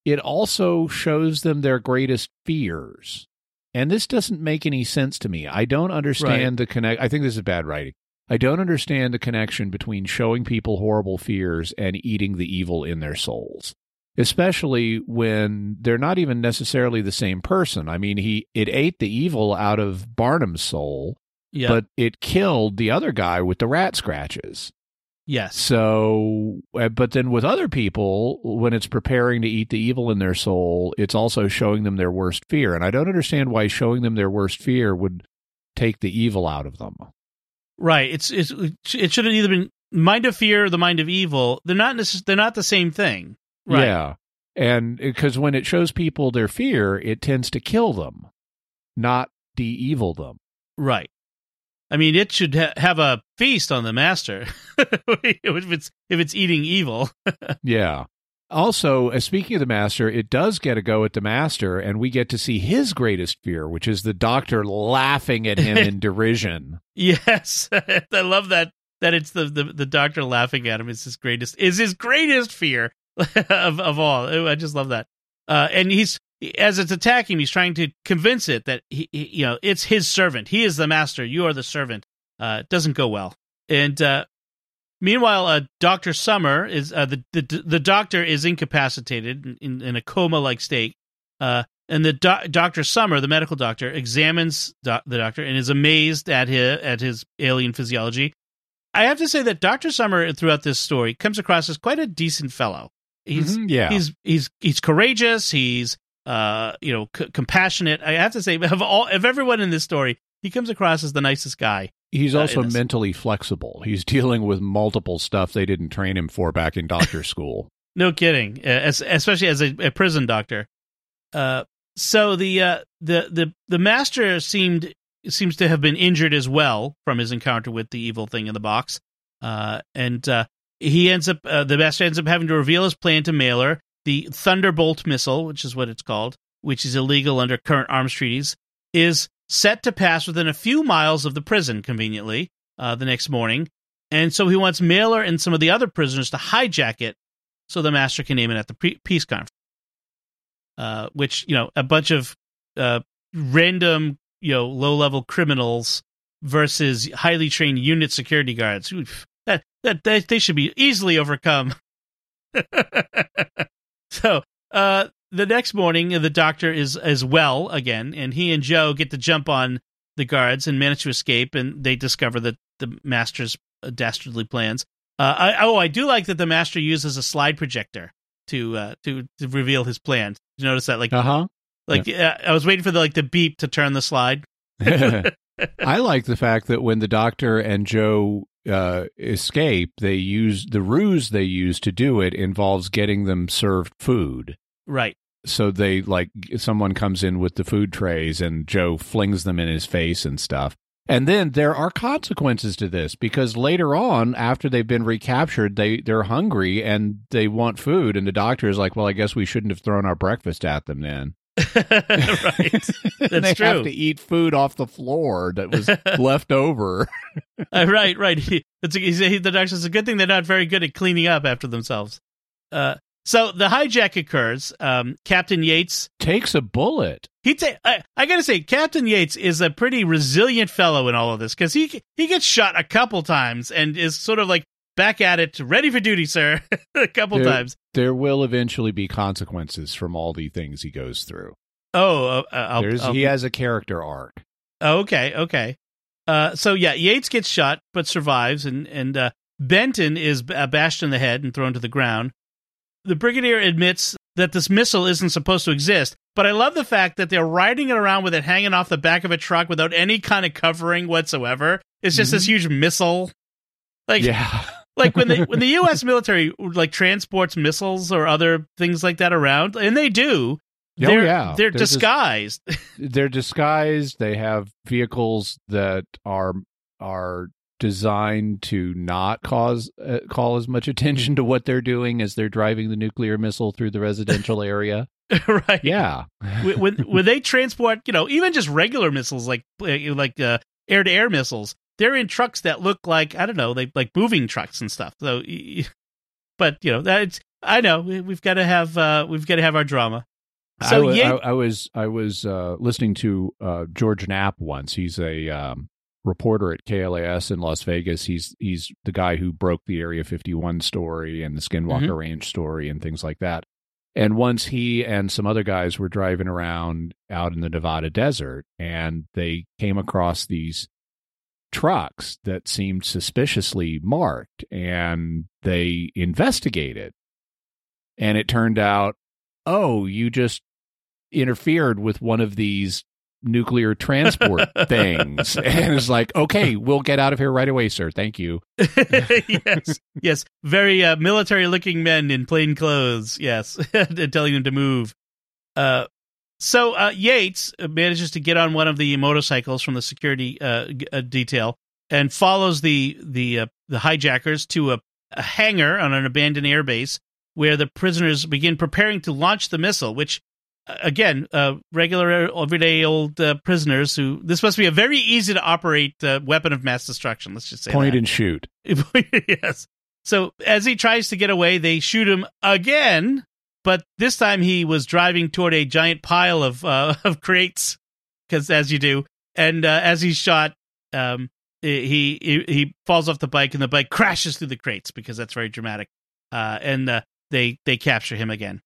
it also shows them their greatest fears. And this doesn't make any sense to me. I don't understand the connect. I think this is bad writing. I don't understand the connection between showing people horrible fears and eating the evil in their souls. Especially when they're not even necessarily the same person. I mean, he it ate the evil out of Barnum's soul, yeah, but it killed the other guy with the rat scratches. yes, So, uh, but then with other people, when it's preparing to eat the evil in their soul, it's also showing them their worst fear. And I don't understand why showing them their worst fear would take the evil out of them. right. It's it's it should have either been mind of fear or the mind of evil. They're not necess- They're not the same thing. Right. Yeah. And because when it shows people their fear, it tends to kill them, not de evil them. Right. I mean, it should ha- have a feast on the master if it's if it's eating evil. Yeah. Also, uh, speaking of the master, it does get a go at the master, and we get to see his greatest fear, which is the doctor laughing at him in derision. yes, I love that. That it's the, the the doctor laughing at him is his greatest is his greatest fear of of all. I just love that. Uh, and he's as it's attacking he's trying to convince it that he, he you know it's his servant. He is the master. You are the servant. Uh, it doesn't go well. And uh, meanwhile, uh, Doctor Summer is uh, the, the the doctor is incapacitated in, in, a coma like state. Uh, and the doc- Doctor Summer, the medical doctor, examines doc- the doctor and is amazed at his at his alien physiology. I have to say that Doctor Summer throughout this story comes across as quite a decent fellow. He's Mhm, yeah. he's he's he's courageous. He's uh you know c- compassionate. I have to say of all of everyone in this story, he comes across as the nicest guy. He's uh, also mentally flexible. He's dealing with multiple stuff they didn't train him for back in doctor school. No kidding, uh, as, especially as a, a prison doctor. Uh, so the uh, the the the master seemed seems to have been injured as well from his encounter with the evil thing in the box, uh, and uh, he ends up uh, the master ends up having to reveal his plan to Mailer, the Thunderbolt missile, which is what it's called, which is illegal under current arms treaties, is set to pass within a few miles of the prison. Conveniently, uh, the next morning, and so he wants Mailer and some of the other prisoners to hijack it so the master can name it at the pre- peace conference. Uh, which you know, a bunch of uh, random, you know, low-level criminals versus highly trained unit security guards. Oof, that, that that they should be easily overcome. so, uh, the next morning, the doctor is is well again, and he and Jo get to jump on the guards and manage to escape, and they discover that the master's dastardly plans. Uh, I, oh, I do like that the master uses a slide projector to uh, to to reveal his plans. Did you notice that? Like, Uh huh. like uh, I was waiting for the like the beep to turn the slide. I like the fact that when the doctor and Jo uh, escape, they use the ruse they use to do it involves getting them served food. Right. So they like someone comes in with the food trays and Jo flings them in his face and stuff. And then there are consequences to this because later on, after they've been recaptured, they they're hungry and they want food, and the doctor is like, "Well, I guess we shouldn't have thrown our breakfast at them then." Right. That's they true. have to eat food off the floor that was left over. Uh, right, right. He, it's a, he's a, the doctor says it's a good thing they're not very good at cleaning up after themselves. Uh, so the hijack occurs. Um, Captain Yates Takes a bullet. He ta- I, I gotta say, Captain Yates is a pretty resilient fellow in all of this because he he gets shot a couple times and is sort of like back at it, ready for duty, sir, a couple There- times. There will eventually be consequences from all the things he goes through. Oh, uh, I'll, I'll- he has a character arc. Oh, okay, okay. Uh, so yeah, Yates gets shot but survives, and and uh, Benton is uh, bashed in the head and thrown to the ground. The brigadier admits that this missile isn't supposed to exist, but I love the fact that they're riding it around with it hanging off the back of a truck without any kind of covering whatsoever. It's just this huge missile. Like Yeah. like when the when the U.S. military like transports missiles or other things like that around, and they do. Oh, they're, yeah. they're, They're disguised. They're disguised. They have vehicles that are are designed to not cause uh, call as much attention to what they're doing as they're driving the nuclear missile through the residential area. right? Yeah. when when- they transport, you know, even just regular missiles like like air to air missiles, they're in trucks that look like I don't know, they like moving trucks and stuff. So, but you know, that's I know we, we've got to have uh, we've got to have our drama. I So I, I was I was uh, listening to uh, George Knapp once. He's a um, reporter at KLAS in Las Vegas. He's he's the guy who broke the Area 51 story and the Skinwalker Mhm. Ranch story and things like that. And once he and some other guys were driving around out in the Nevada desert, and they came across these trucks that seemed suspiciously marked, and they investigated. And it turned out, oh, you just interfered with one of these nuclear transport things. And it's like, okay, we'll get out of here right away, sir. Thank you. yes, yes, very uh, military looking men in plain clothes. Yes, and telling them to move. Uh, so uh, Yates manages to get on one of the motorcycles from the security uh, g- uh, detail and follows the the uh, the hijackers to a, a hangar on an abandoned airbase where the prisoners begin preparing to launch the missile. Which, uh, again, uh, regular everyday old uh, prisoners who this must be a very easy to operate uh, weapon of mass destruction. Let's just say Point that. and shoot. yes. So as he tries to get away, they shoot him again, but this time he was driving toward a giant pile of uh, of crates, because as you do. And uh, as he's shot, um, he, he he falls off the bike, and the bike crashes through the crates because that's very dramatic. Uh, and uh, they they capture him again.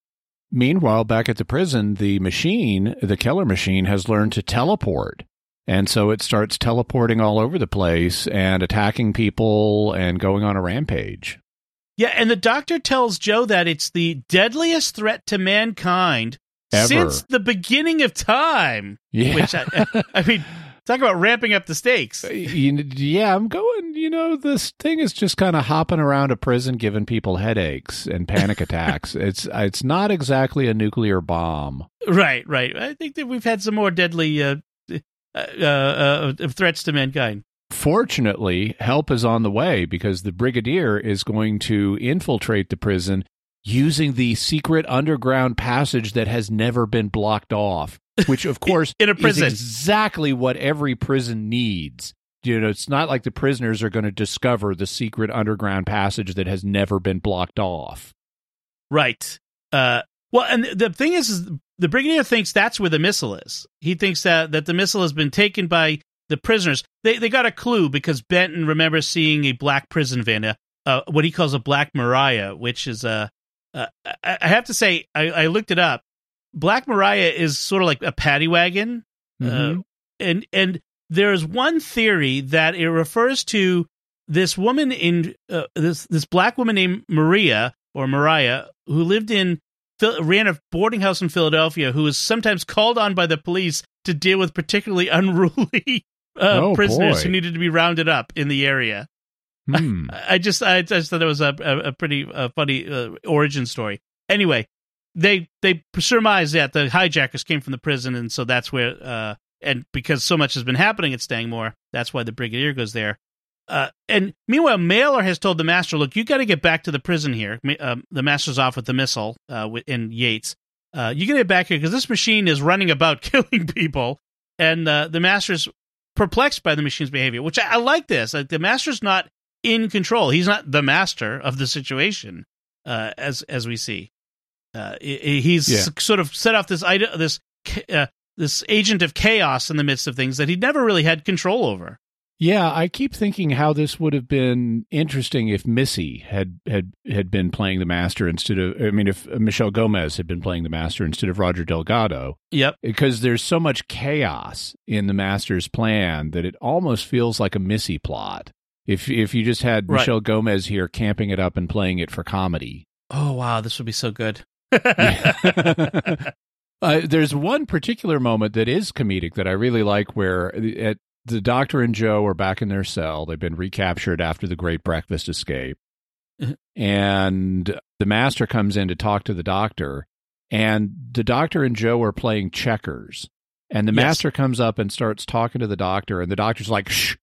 meanwhile, back at the prison, the machine, the Keller machine, has learned to teleport. And so it starts teleporting all over the place and attacking people and going on a rampage. Yeah, and the doctor tells Jo that it's the deadliest threat to mankind Ever. since the beginning of time. Yeah. Which I, I mean, talk about ramping up the stakes. Yeah, I'm going, you know, this thing is just kind of hopping around a prison giving people headaches and panic attacks. It's it's not exactly a nuclear bomb. Right, right. I think that we've had some more deadly uh, uh, uh, uh, threats to mankind. Fortunately, help is on the way because the brigadier is going to infiltrate the prison using the secret underground passage that has never been blocked off, which of course In a prison. is exactly what every prison needs. You know, it's not like the prisoners are going to discover the secret underground passage that has never been blocked off. Right. Uh, well, and the thing is, is, the brigadier thinks that's where the missile is. He thinks that, that the missile has been taken by the prisoners. They they got a clue because Benton remembers seeing a black prison van, uh, uh, what he calls a black Mariah, which is a. Uh, I, I have to say, I, I looked it up. Black Mariah is sort of like a paddy wagon, uh, and and there's one theory that it refers to this woman in uh, this this black woman named Maria or Mariah who lived in ran a boarding house in Philadelphia who was sometimes called on by the police to deal with particularly unruly uh, Oh, prisoners boy. who needed to be rounded up in the area. Hmm. I just I just thought it was a a, a pretty uh, funny uh, origin story. Anyway, they they surmise that the hijackers came from the prison, and so that's where uh and because so much has been happening at Stangmoor, that's why the brigadier goes there. Uh, and meanwhile, Mailer has told the master, "Look, you got to get back to the prison here." Um, the master's off with the missile uh, in Yates. Uh, you got to get back here because this machine is running about killing people, and uh, the master's perplexed by the machine's behavior. Which I, I like. This like, the master's not in control. He's not the master of the situation, uh, as as we see. Uh, he's Yeah. sort of set off this this uh, this agent of chaos in the midst of things that he never really had control over. Yeah, I keep thinking how this would have been interesting if Missy had had had been playing the master instead of I mean if Michelle Gomez had been playing the master instead of Roger Delgado Yep. because there's so much chaos in the master's plan that it almost feels like a Missy plot. If if you just had Right. Michelle Gomez here camping it up and playing it for comedy. Oh wow, this would be so good. uh, there's one particular moment that is comedic that I really like where at, the doctor and Jo are back in their cell. They've been recaptured after the great breakfast escape. Mhm. and the master comes in to talk to the doctor, and the doctor and Jo are playing checkers. And the Yes. master comes up and starts talking to the doctor, and the doctor's like, shh,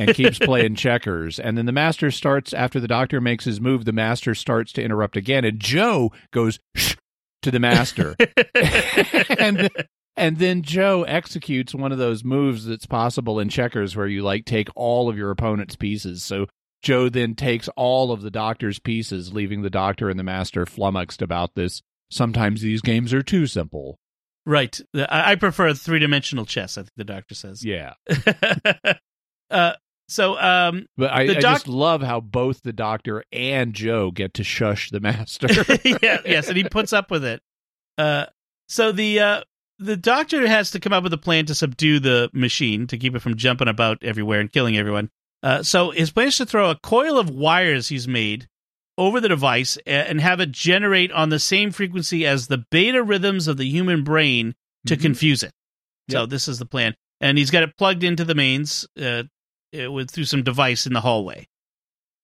and keeps playing checkers. And then the master starts, after the doctor makes his move, the master starts to interrupt again. And Joe goes, shh, to the master. and, and then Jo executes one of those moves that's possible in checkers where you like take all of your opponent's pieces. So Jo then takes all of the doctor's pieces, leaving the doctor and the master flummoxed about this. Sometimes these games are too simple. right. I, prefer three dimensional chess. I think the doctor says. Yeah. uh, so um, But I, The I just love how both the doctor and Jo get to shush the master. yeah, yes, and he puts up with it. Uh, so the uh, the doctor has to come up with a plan to subdue the machine to keep it from jumping about everywhere and killing everyone. Uh, so his plan is to throw a coil of wires he's made over the device and have it generate on the same frequency as the beta rhythms of the human brain to Mhm. confuse it. So this is the plan, and he's got it plugged into the mains uh, uh, with through some device in the hallway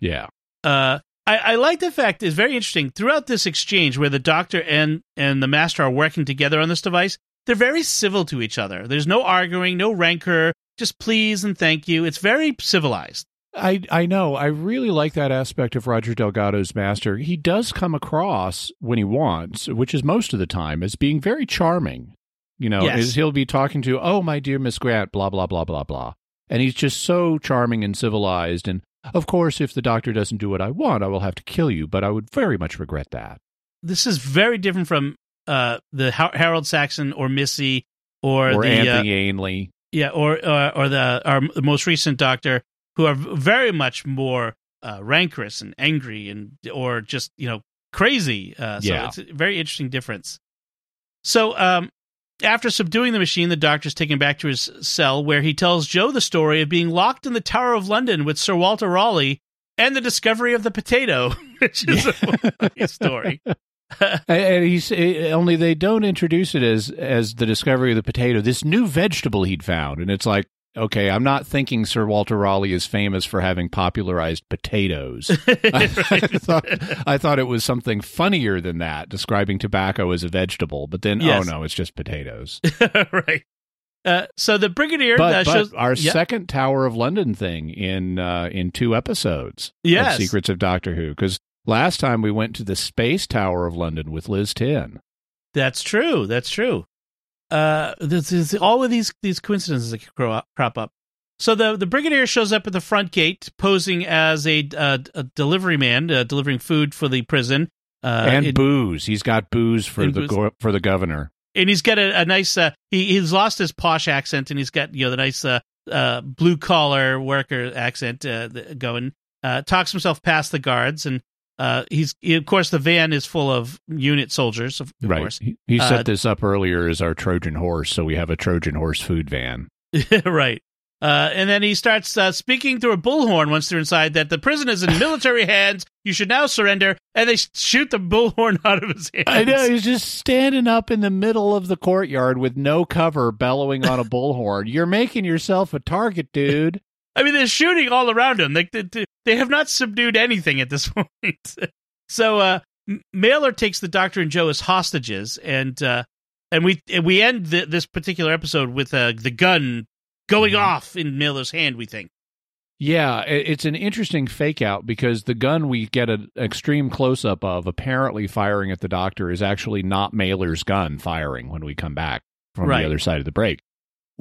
yeah. uh, I, I like the fact it's very interesting throughout this exchange where the doctor and and the master are working together on this device. They're very civil to each other. There's no arguing, no rancor, just please and thank you. It's very civilized. I I know. I really like that aspect of Roger Delgado's master. He does come across when he wants, which is most of the time, as being very charming. You know, Yes. as he'll be talking to, "Oh, my dear Miss Grant," blah blah blah blah blah, and he's just so charming and civilized. And of course, if the doctor doesn't do what I want, I will have to kill you. But I would very much regret that. This is very different from uh, the Har- Harold Saxon or Missy or, Or the uh, Anthony Ainley. yeah or uh, or the our most recent doctor who are very much more uh, rancorous and angry and or just you know crazy. Uh, so Yeah. it's a very interesting difference. So um, after subduing the machine, the doctor's taken back to his cell where he tells Jo the story of being locked in the Tower of London with Sir Walter Raleigh and the discovery of the potato, which is a funny story. And- he's eh, only they don't introduce it as as the discovery of the potato, this new vegetable he'd found, and it's like, okay, I'm not thinking Sir Walter Raleigh is famous for having popularized potatoes. I, thought I thought it was something funnier than that, describing tobacco as a vegetable, but then Yes. oh no, it's just potatoes. right. Uh, so the brigadier but, uh, but shows our Yeah. second Tower of London thing in uh, in two episodes Yes. of Secrets of Doctor Who because last time we went to the Space Tower of London with Liz Ten. That's true. That's true. Uh, this is all of these these coincidences that grow up, crop up. So the the brigadier shows up at the front gate, posing as a, uh, a delivery man, uh, delivering food for the prison. Uh, and it- booze. He's got booze for the booze. go- for the governor. and he's got a, a nice. Uh, he he's lost his posh accent, and he's got you know the nice uh, uh, blue collar worker accent uh, going. Uh, talks himself past the guards, and uh, he's he, of course the van is full of unit soldiers, of, of right. course. He, he Uh, set this up earlier as our Trojan horse, so we have a Trojan horse food van. right. Uh, and then he starts uh, speaking through a bullhorn once they're inside that the prison is in military hands. You should now surrender. And they shoot the bullhorn out of his hands. I know he's just standing up in the middle of the courtyard with no cover, bellowing on a bullhorn. You're making yourself a target, dude. I mean, they're shooting all around him. Like they, they, they have not subdued anything at this point. so uh, Mailer takes the Doctor and Jo as hostages, and uh, and we and we end the, this particular episode with uh, the gun going off in Mailer's hand. We think. Yeah, it's an interesting fake out because the gun we get an extreme close up of apparently firing at the doctor is actually not Mailer's gun firing when we come back from Right. the other side of the break.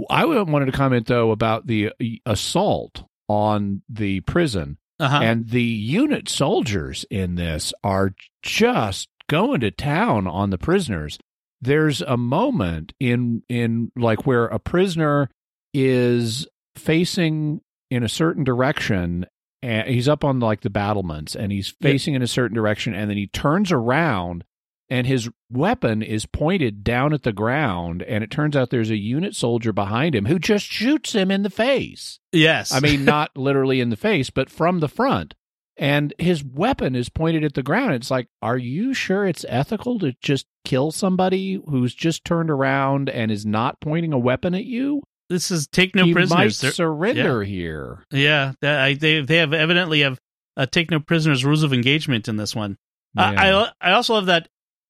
I wanted to comment though about the uh, assault on the prison Uh-huh. and the unit soldiers in this are just going to town on the prisoners. There's a moment in in like where a prisoner is facing in a certain direction and he's up on like the battlements and he's facing in a certain direction and then he turns around and his weapon is pointed down at the ground and it turns out there's a unit soldier behind him who just shoots him in the face. yes. I mean, not literally in the face, but from the front. And his weapon is pointed at the ground. It's like, are you sure it's ethical to just kill somebody who's just turned around and is not pointing a weapon at you? this is take no he prisoners. might surrender here. Yeah, they they have evidently have uh, take no prisoners rules of engagement in this one. Yeah. I I also love that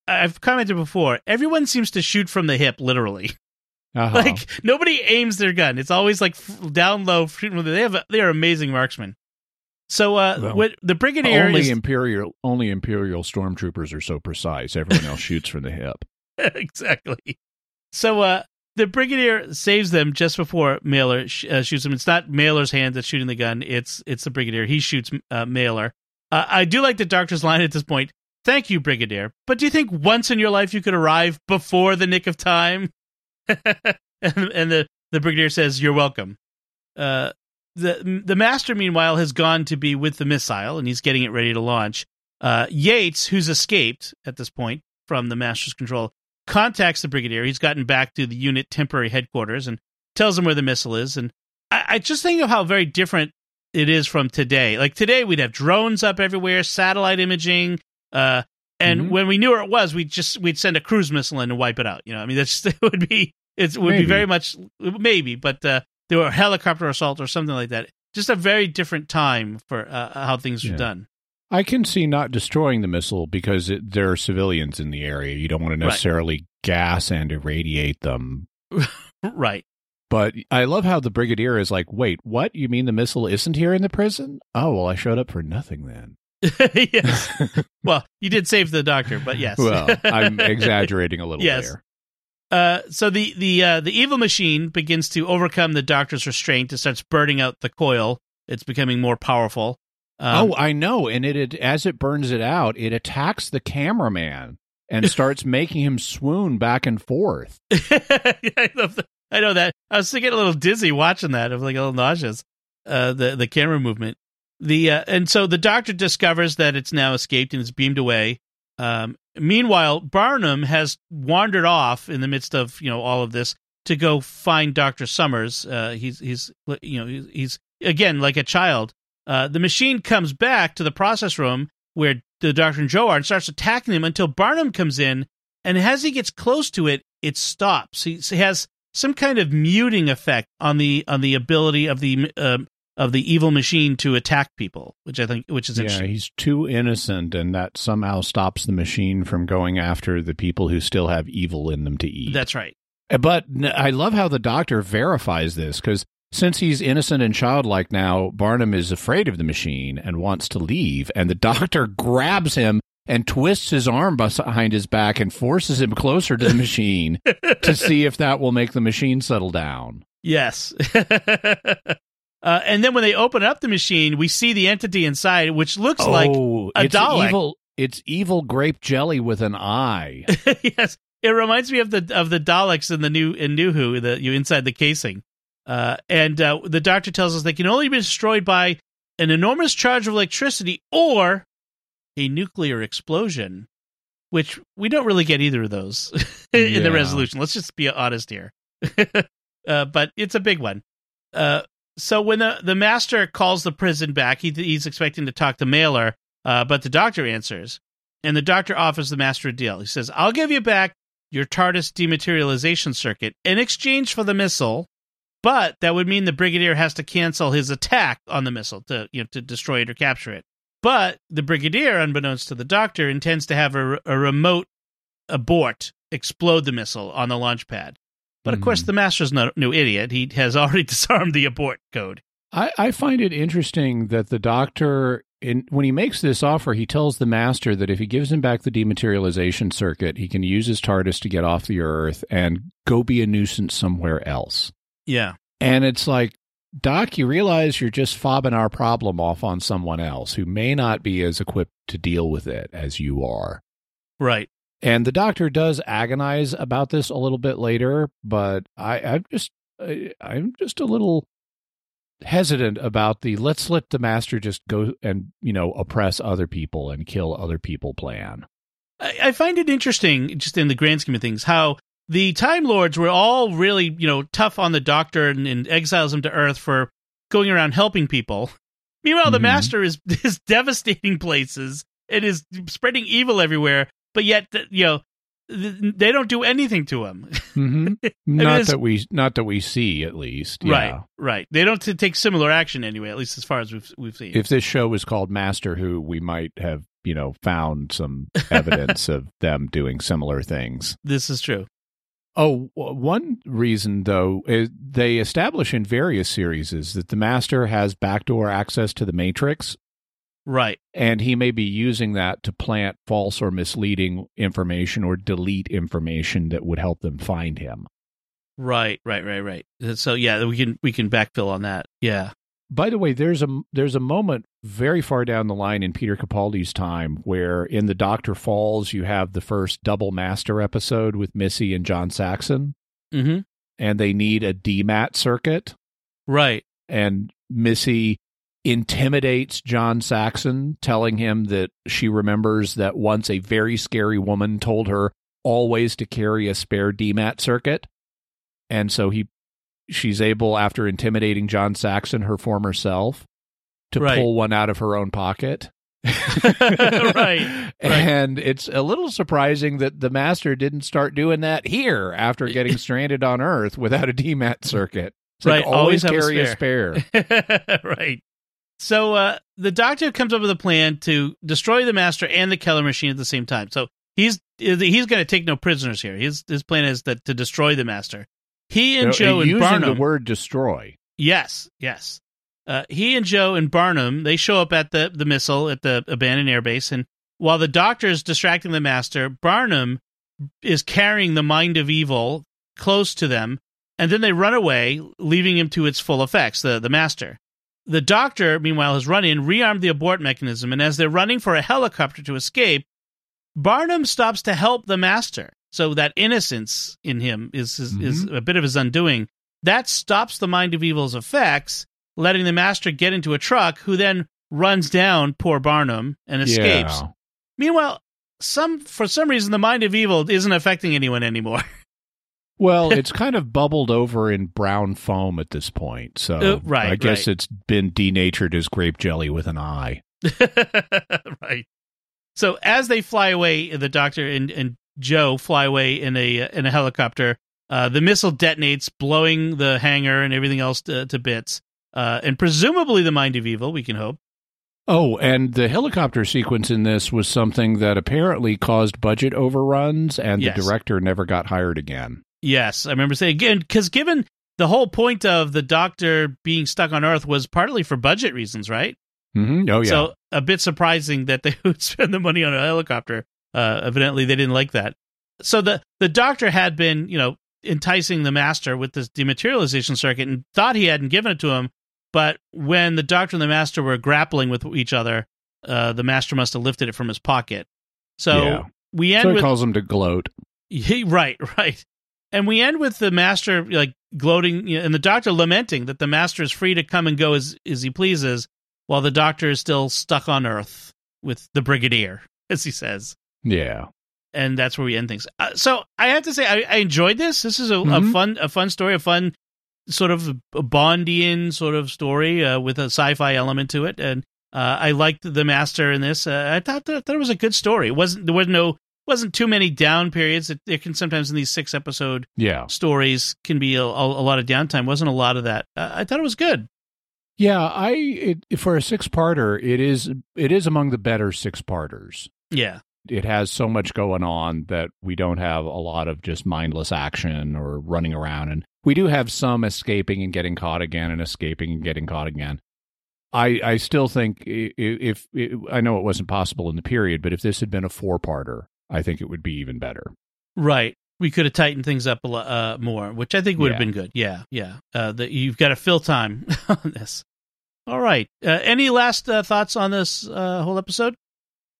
I've commented before. Everyone seems to shoot from the hip, literally. Uh-huh. Like nobody aims their gun. It's always like down low. shooting from the- They have they are amazing marksmen. So uh, Well, what the brigadier only is imperial, only imperial stormtroopers are so precise. Everyone else shoots from the hip. exactly. So uh, the brigadier saves them just before Mailer sh- uh, shoots him. It's not Mailer's hand that's shooting the gun. It's it's the brigadier. He shoots uh, Mailer. Uh, I do like the doctor's line at this point. Thank you, brigadier. But do you think once in your life you could arrive before the nick of time? and, and the the brigadier says, "You're welcome." Uh, the the master, meanwhile, has gone to be with the missile, and he's getting it ready to launch. Uh, Yates, who's escaped at this point from the master's control, contacts the brigadier. He's gotten back to the unit temporary headquarters and tells him where the missile is. And I, I just think of how very different it is from today. Like today, we'd have drones up everywhere, satellite imaging, uh, and Mhm. when we knew where it was, we'd just we'd send a cruise missile in and wipe it out. You know, I mean, that's it would be it would Maybe. be very much maybe, but uh, there were helicopter assault or something like that. Just a very different time for uh, how things Yeah. were done. I can see not destroying the missile because it, there are civilians in the area. You don't want to Right. necessarily gas and irradiate them. right. But I love how the brigadier is like, "Wait, what? You mean the missile isn't here in the prison? Oh, well, I showed up for nothing then." yes. Well, you did save the doctor, but yes. well, I'm exaggerating a little Yes. there. Uh, so the the uh, the evil machine begins to overcome the doctor's restraint. It starts burning out the coil. It's becoming more powerful. Um, oh, I know. And it, it as it burns it out, it attacks the cameraman and starts making him swoon back and forth. I, love that. I know that. I was getting a little dizzy watching that. I was like a little nauseous. Uh, the the camera movement. The uh, and so the doctor discovers that it's now escaped and is beamed away. Um, meanwhile, Barnum has wandered off in the midst of you know all of this to go find Doctor Summers. Uh, he's he's you know he's, he's again like a child. Uh, the machine comes back to the process room where the Doctor and Jo are and starts attacking him until Barnum comes in, and as he gets close to it, it stops. He, he has some kind of muting effect on the on the ability of the um, of the evil machine to attack people, which I think which is Yeah, he's too innocent, and that somehow stops the machine from going after the people who still have evil in them to eat. That's right. Uh, But I love how the doctor verifies this because since he's innocent and childlike now, Barnum is afraid of the machine and wants to leave, and the doctor grabs him and twists his arm behind his back and forces him closer to the machine to see if that will make the machine settle down. Yes. uh, and then when they open up the machine, we see the entity inside, which looks like oh, a it's Dalek. evil. It's evil grape jelly with an eye. yes, it reminds me of the of the Daleks in the new in New Who, the you inside the casing. Uh, and uh, the doctor tells us they can only be destroyed by an enormous charge of electricity or a nuclear explosion, which we don't really get either of those in the resolution. Let's just be honest here. uh, but it's a big one. Uh, so when the, the master calls the prison back, he, he's expecting to talk to Mailer, uh, but the doctor answers, and the doctor offers the master a deal. He says, "I'll give you back your TARDIS dematerialization circuit in exchange for the missile." But that would mean the brigadier has to cancel his attack on the missile to you know to destroy it or capture it. But the brigadier, unbeknownst to the doctor, intends to have a, a remote abort explode the missile on the launch pad. But of course, hmm. the master's no, no idiot. He has already disarmed the abort code. I, I find it interesting that the doctor, in, when he makes this offer, he tells the master that if he gives him back the dematerialization circuit, he can use his TARDIS to get off the Earth and go be a nuisance somewhere else. Yeah. And it's like, Doc, you realize you're just fobbing our problem off on someone else who may not be as equipped to deal with it as you are. Right. And the doctor does agonize about this a little bit later, but I, I'm just I, I'm just a little hesitant about the let's let the master just go and you know oppress other people and kill other people plan. I, I find it interesting, just in the grand scheme of things, how the Time Lords were all really, you know, tough on the Doctor and, and exiles him to Earth for going around helping people. Meanwhile, the Mhm. Master is is devastating places and is spreading evil everywhere, but yet, you know, they don't do anything to him. hmm mean, not it's- that we not that we see at least. Yeah. Right, right. They don't t- take similar action anyway, at least as far as we've we've seen. If this show was called Master Who, we might have you know found some evidence of them doing similar things. this is true. Oh, one reason though is they establish in various series is that the master has backdoor access to the matrix Right. and he may be using that to plant false or misleading information or delete information that would help them find him. Right, right, right, right. So yeah, we can we can backfill on that. Yeah. By the way, there's a there's a moment very far down the line in Peter Capaldi's time where in the Doctor Falls you have the first double master episode with Missy and John Saxon Mm-hmm. and they need a DMAT circuit Right. and Missy intimidates John Saxon, telling him that she remembers that once a very scary woman told her always to carry a spare DMAT circuit. And so he she's able, after intimidating John Saxon, her former self, to Right. pull one out of her own pocket. right. And it's a little surprising that the master didn't start doing that here after getting stranded on Earth without a DMAT circuit. It's like, always, always have a carry a spare. right. So uh, the doctor comes up with a plan to destroy the master and the Keller machine at the same time. So he's he's going to take no prisoners here. His his plan is that to destroy the master. He and No, Jo and using Barnum. the word destroy. Yes, yes. Uh, he and Jo and Barnum they show up at the the missile at the abandoned airbase, and while the doctor is distracting the master, Barnum is carrying the mind of evil close to them, and then they run away, leaving him to its full effects. The the master. The doctor, meanwhile, has run in, rearmed the abort mechanism, and as they're running for a helicopter to escape, Barnum stops to help the master. So that innocence in him is is, is mm-hmm. a bit of his undoing. That stops the mind of evil's effects, letting the master get into a truck, who then runs down poor Barnum and escapes. Yeah. Meanwhile, some for some reason the mind of evil isn't affecting anyone anymore. Well, it's kind of bubbled over in brown foam at this point. So Uh, right, I guess right. it's been denatured as grape jelly with an eye. right. So as they fly away, the doctor and, and Jo fly away in a in a helicopter. Uh, the missile detonates, blowing the hangar and everything else to, to bits. Uh, and presumably the mind of evil, we can hope. Oh, and the helicopter sequence in this was something that apparently caused budget overruns, and Yes. the director never got hired again. Yes, I remember saying again because given the whole point of the doctor being stuck on Earth was partly for budget reasons, right? hmm Oh, yeah. So a bit surprising that they would spend the money on a helicopter. Uh, evidently, they didn't like that. So the the doctor had been, you know, enticing the master with this dematerialization circuit and thought he hadn't given it to him. But when the doctor and the master were grappling with each other, uh, the master must have lifted it from his pocket. So Yeah. we end so it with calls him to gloat. he, right, right. And we end with the master like gloating you know, and the doctor lamenting that the master is free to come and go as as he pleases, while the doctor is still stuck on Earth with the brigadier, as he says. Yeah. And that's where we end things. Uh, so I have to say, I, I enjoyed this. This is a, a Mhm. fun, a fun story, a fun sort of Bondian sort of story uh, with a sci-fi element to it, and uh, I liked the master in this. Uh, I thought that, that it was a good story. It wasn't there was no wasn't too many down periods. It, it can sometimes in these six episode Yeah. stories can be a, a, a lot of downtime. Wasn't a lot of that. Uh, I thought it was good. Yeah, I it, for a six-parter, it is it is among the better six-parters. Yeah, It has so much going on that we don't have a lot of just mindless action or running around, and we do have some escaping and getting caught again, and escaping and getting caught again. I I still think i- i- if, if I know it wasn't possible in the period, but if this had been a four-parter, I think it would be even better. right. We could have tightened things up a lot uh, more, which I think would have been good. Yeah, yeah. Uh, the, you've got to fill time on this. All right. Uh, any last uh, thoughts on this uh, whole episode?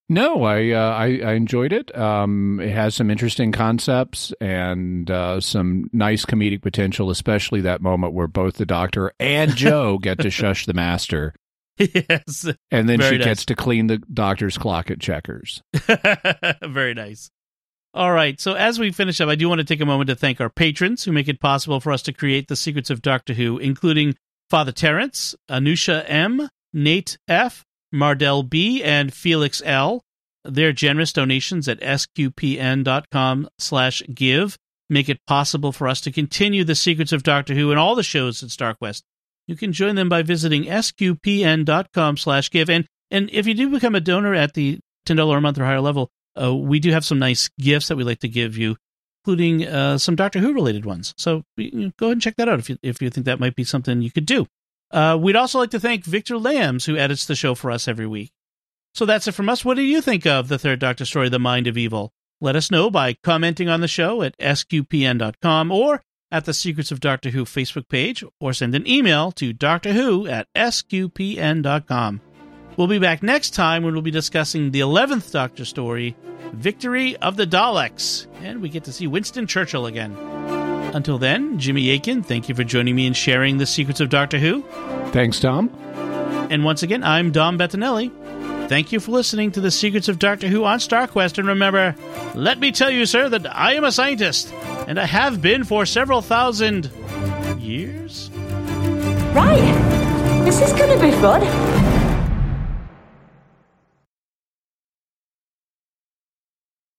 No, I, uh, I I enjoyed it. Um, it has some interesting concepts and uh, some nice comedic potential, especially that moment where both the Doctor and Jo get to shush the Master, yes. and then Very she nice. gets to clean the Doctor's clock at checkers. Very nice. All right. So as we finish up, I do want to take a moment to thank our patrons who make it possible for us to create the secrets of Doctor Who, including Father Terrence, Anusha M, Nate F, Mardell B, and Felix L. Their generous donations at sqpn.com slash give make it possible for us to continue the secrets of Doctor Who and all the shows at StarQuest. You can join them by visiting sqpn.com slash give. And, and if you do become a donor at the $10 a month or higher level, uh, we do have some nice gifts that we like to give you, including uh, some Doctor Who related ones. So you know, go ahead and check that out if you, if you think that might be something you could do. Uh, we'd also like to thank Victor Lambs, who edits the show for us every week. So that's it from us. What do you think of the third Doctor story, The Mind of Evil? Let us know by commenting on the show at sqpn.com or at the Secrets of Doctor Who Facebook page, or send an email to Doctor Who at sqpn.com. We'll be back next time when we'll be discussing the 11th Doctor story, Victory of the Daleks, and we get to see Winston Churchill again. Until then, Jimmy Akin, thank you for joining me and sharing the secrets of Doctor Who. Thanks, Dom. And once again, I'm Dom Bettinelli. Thank you for listening to the secrets of Doctor Who on StarQuest. And remember, let me tell you, sir, that I am a scientist, and I have been for several thousand years. Right. This is gonna be fun.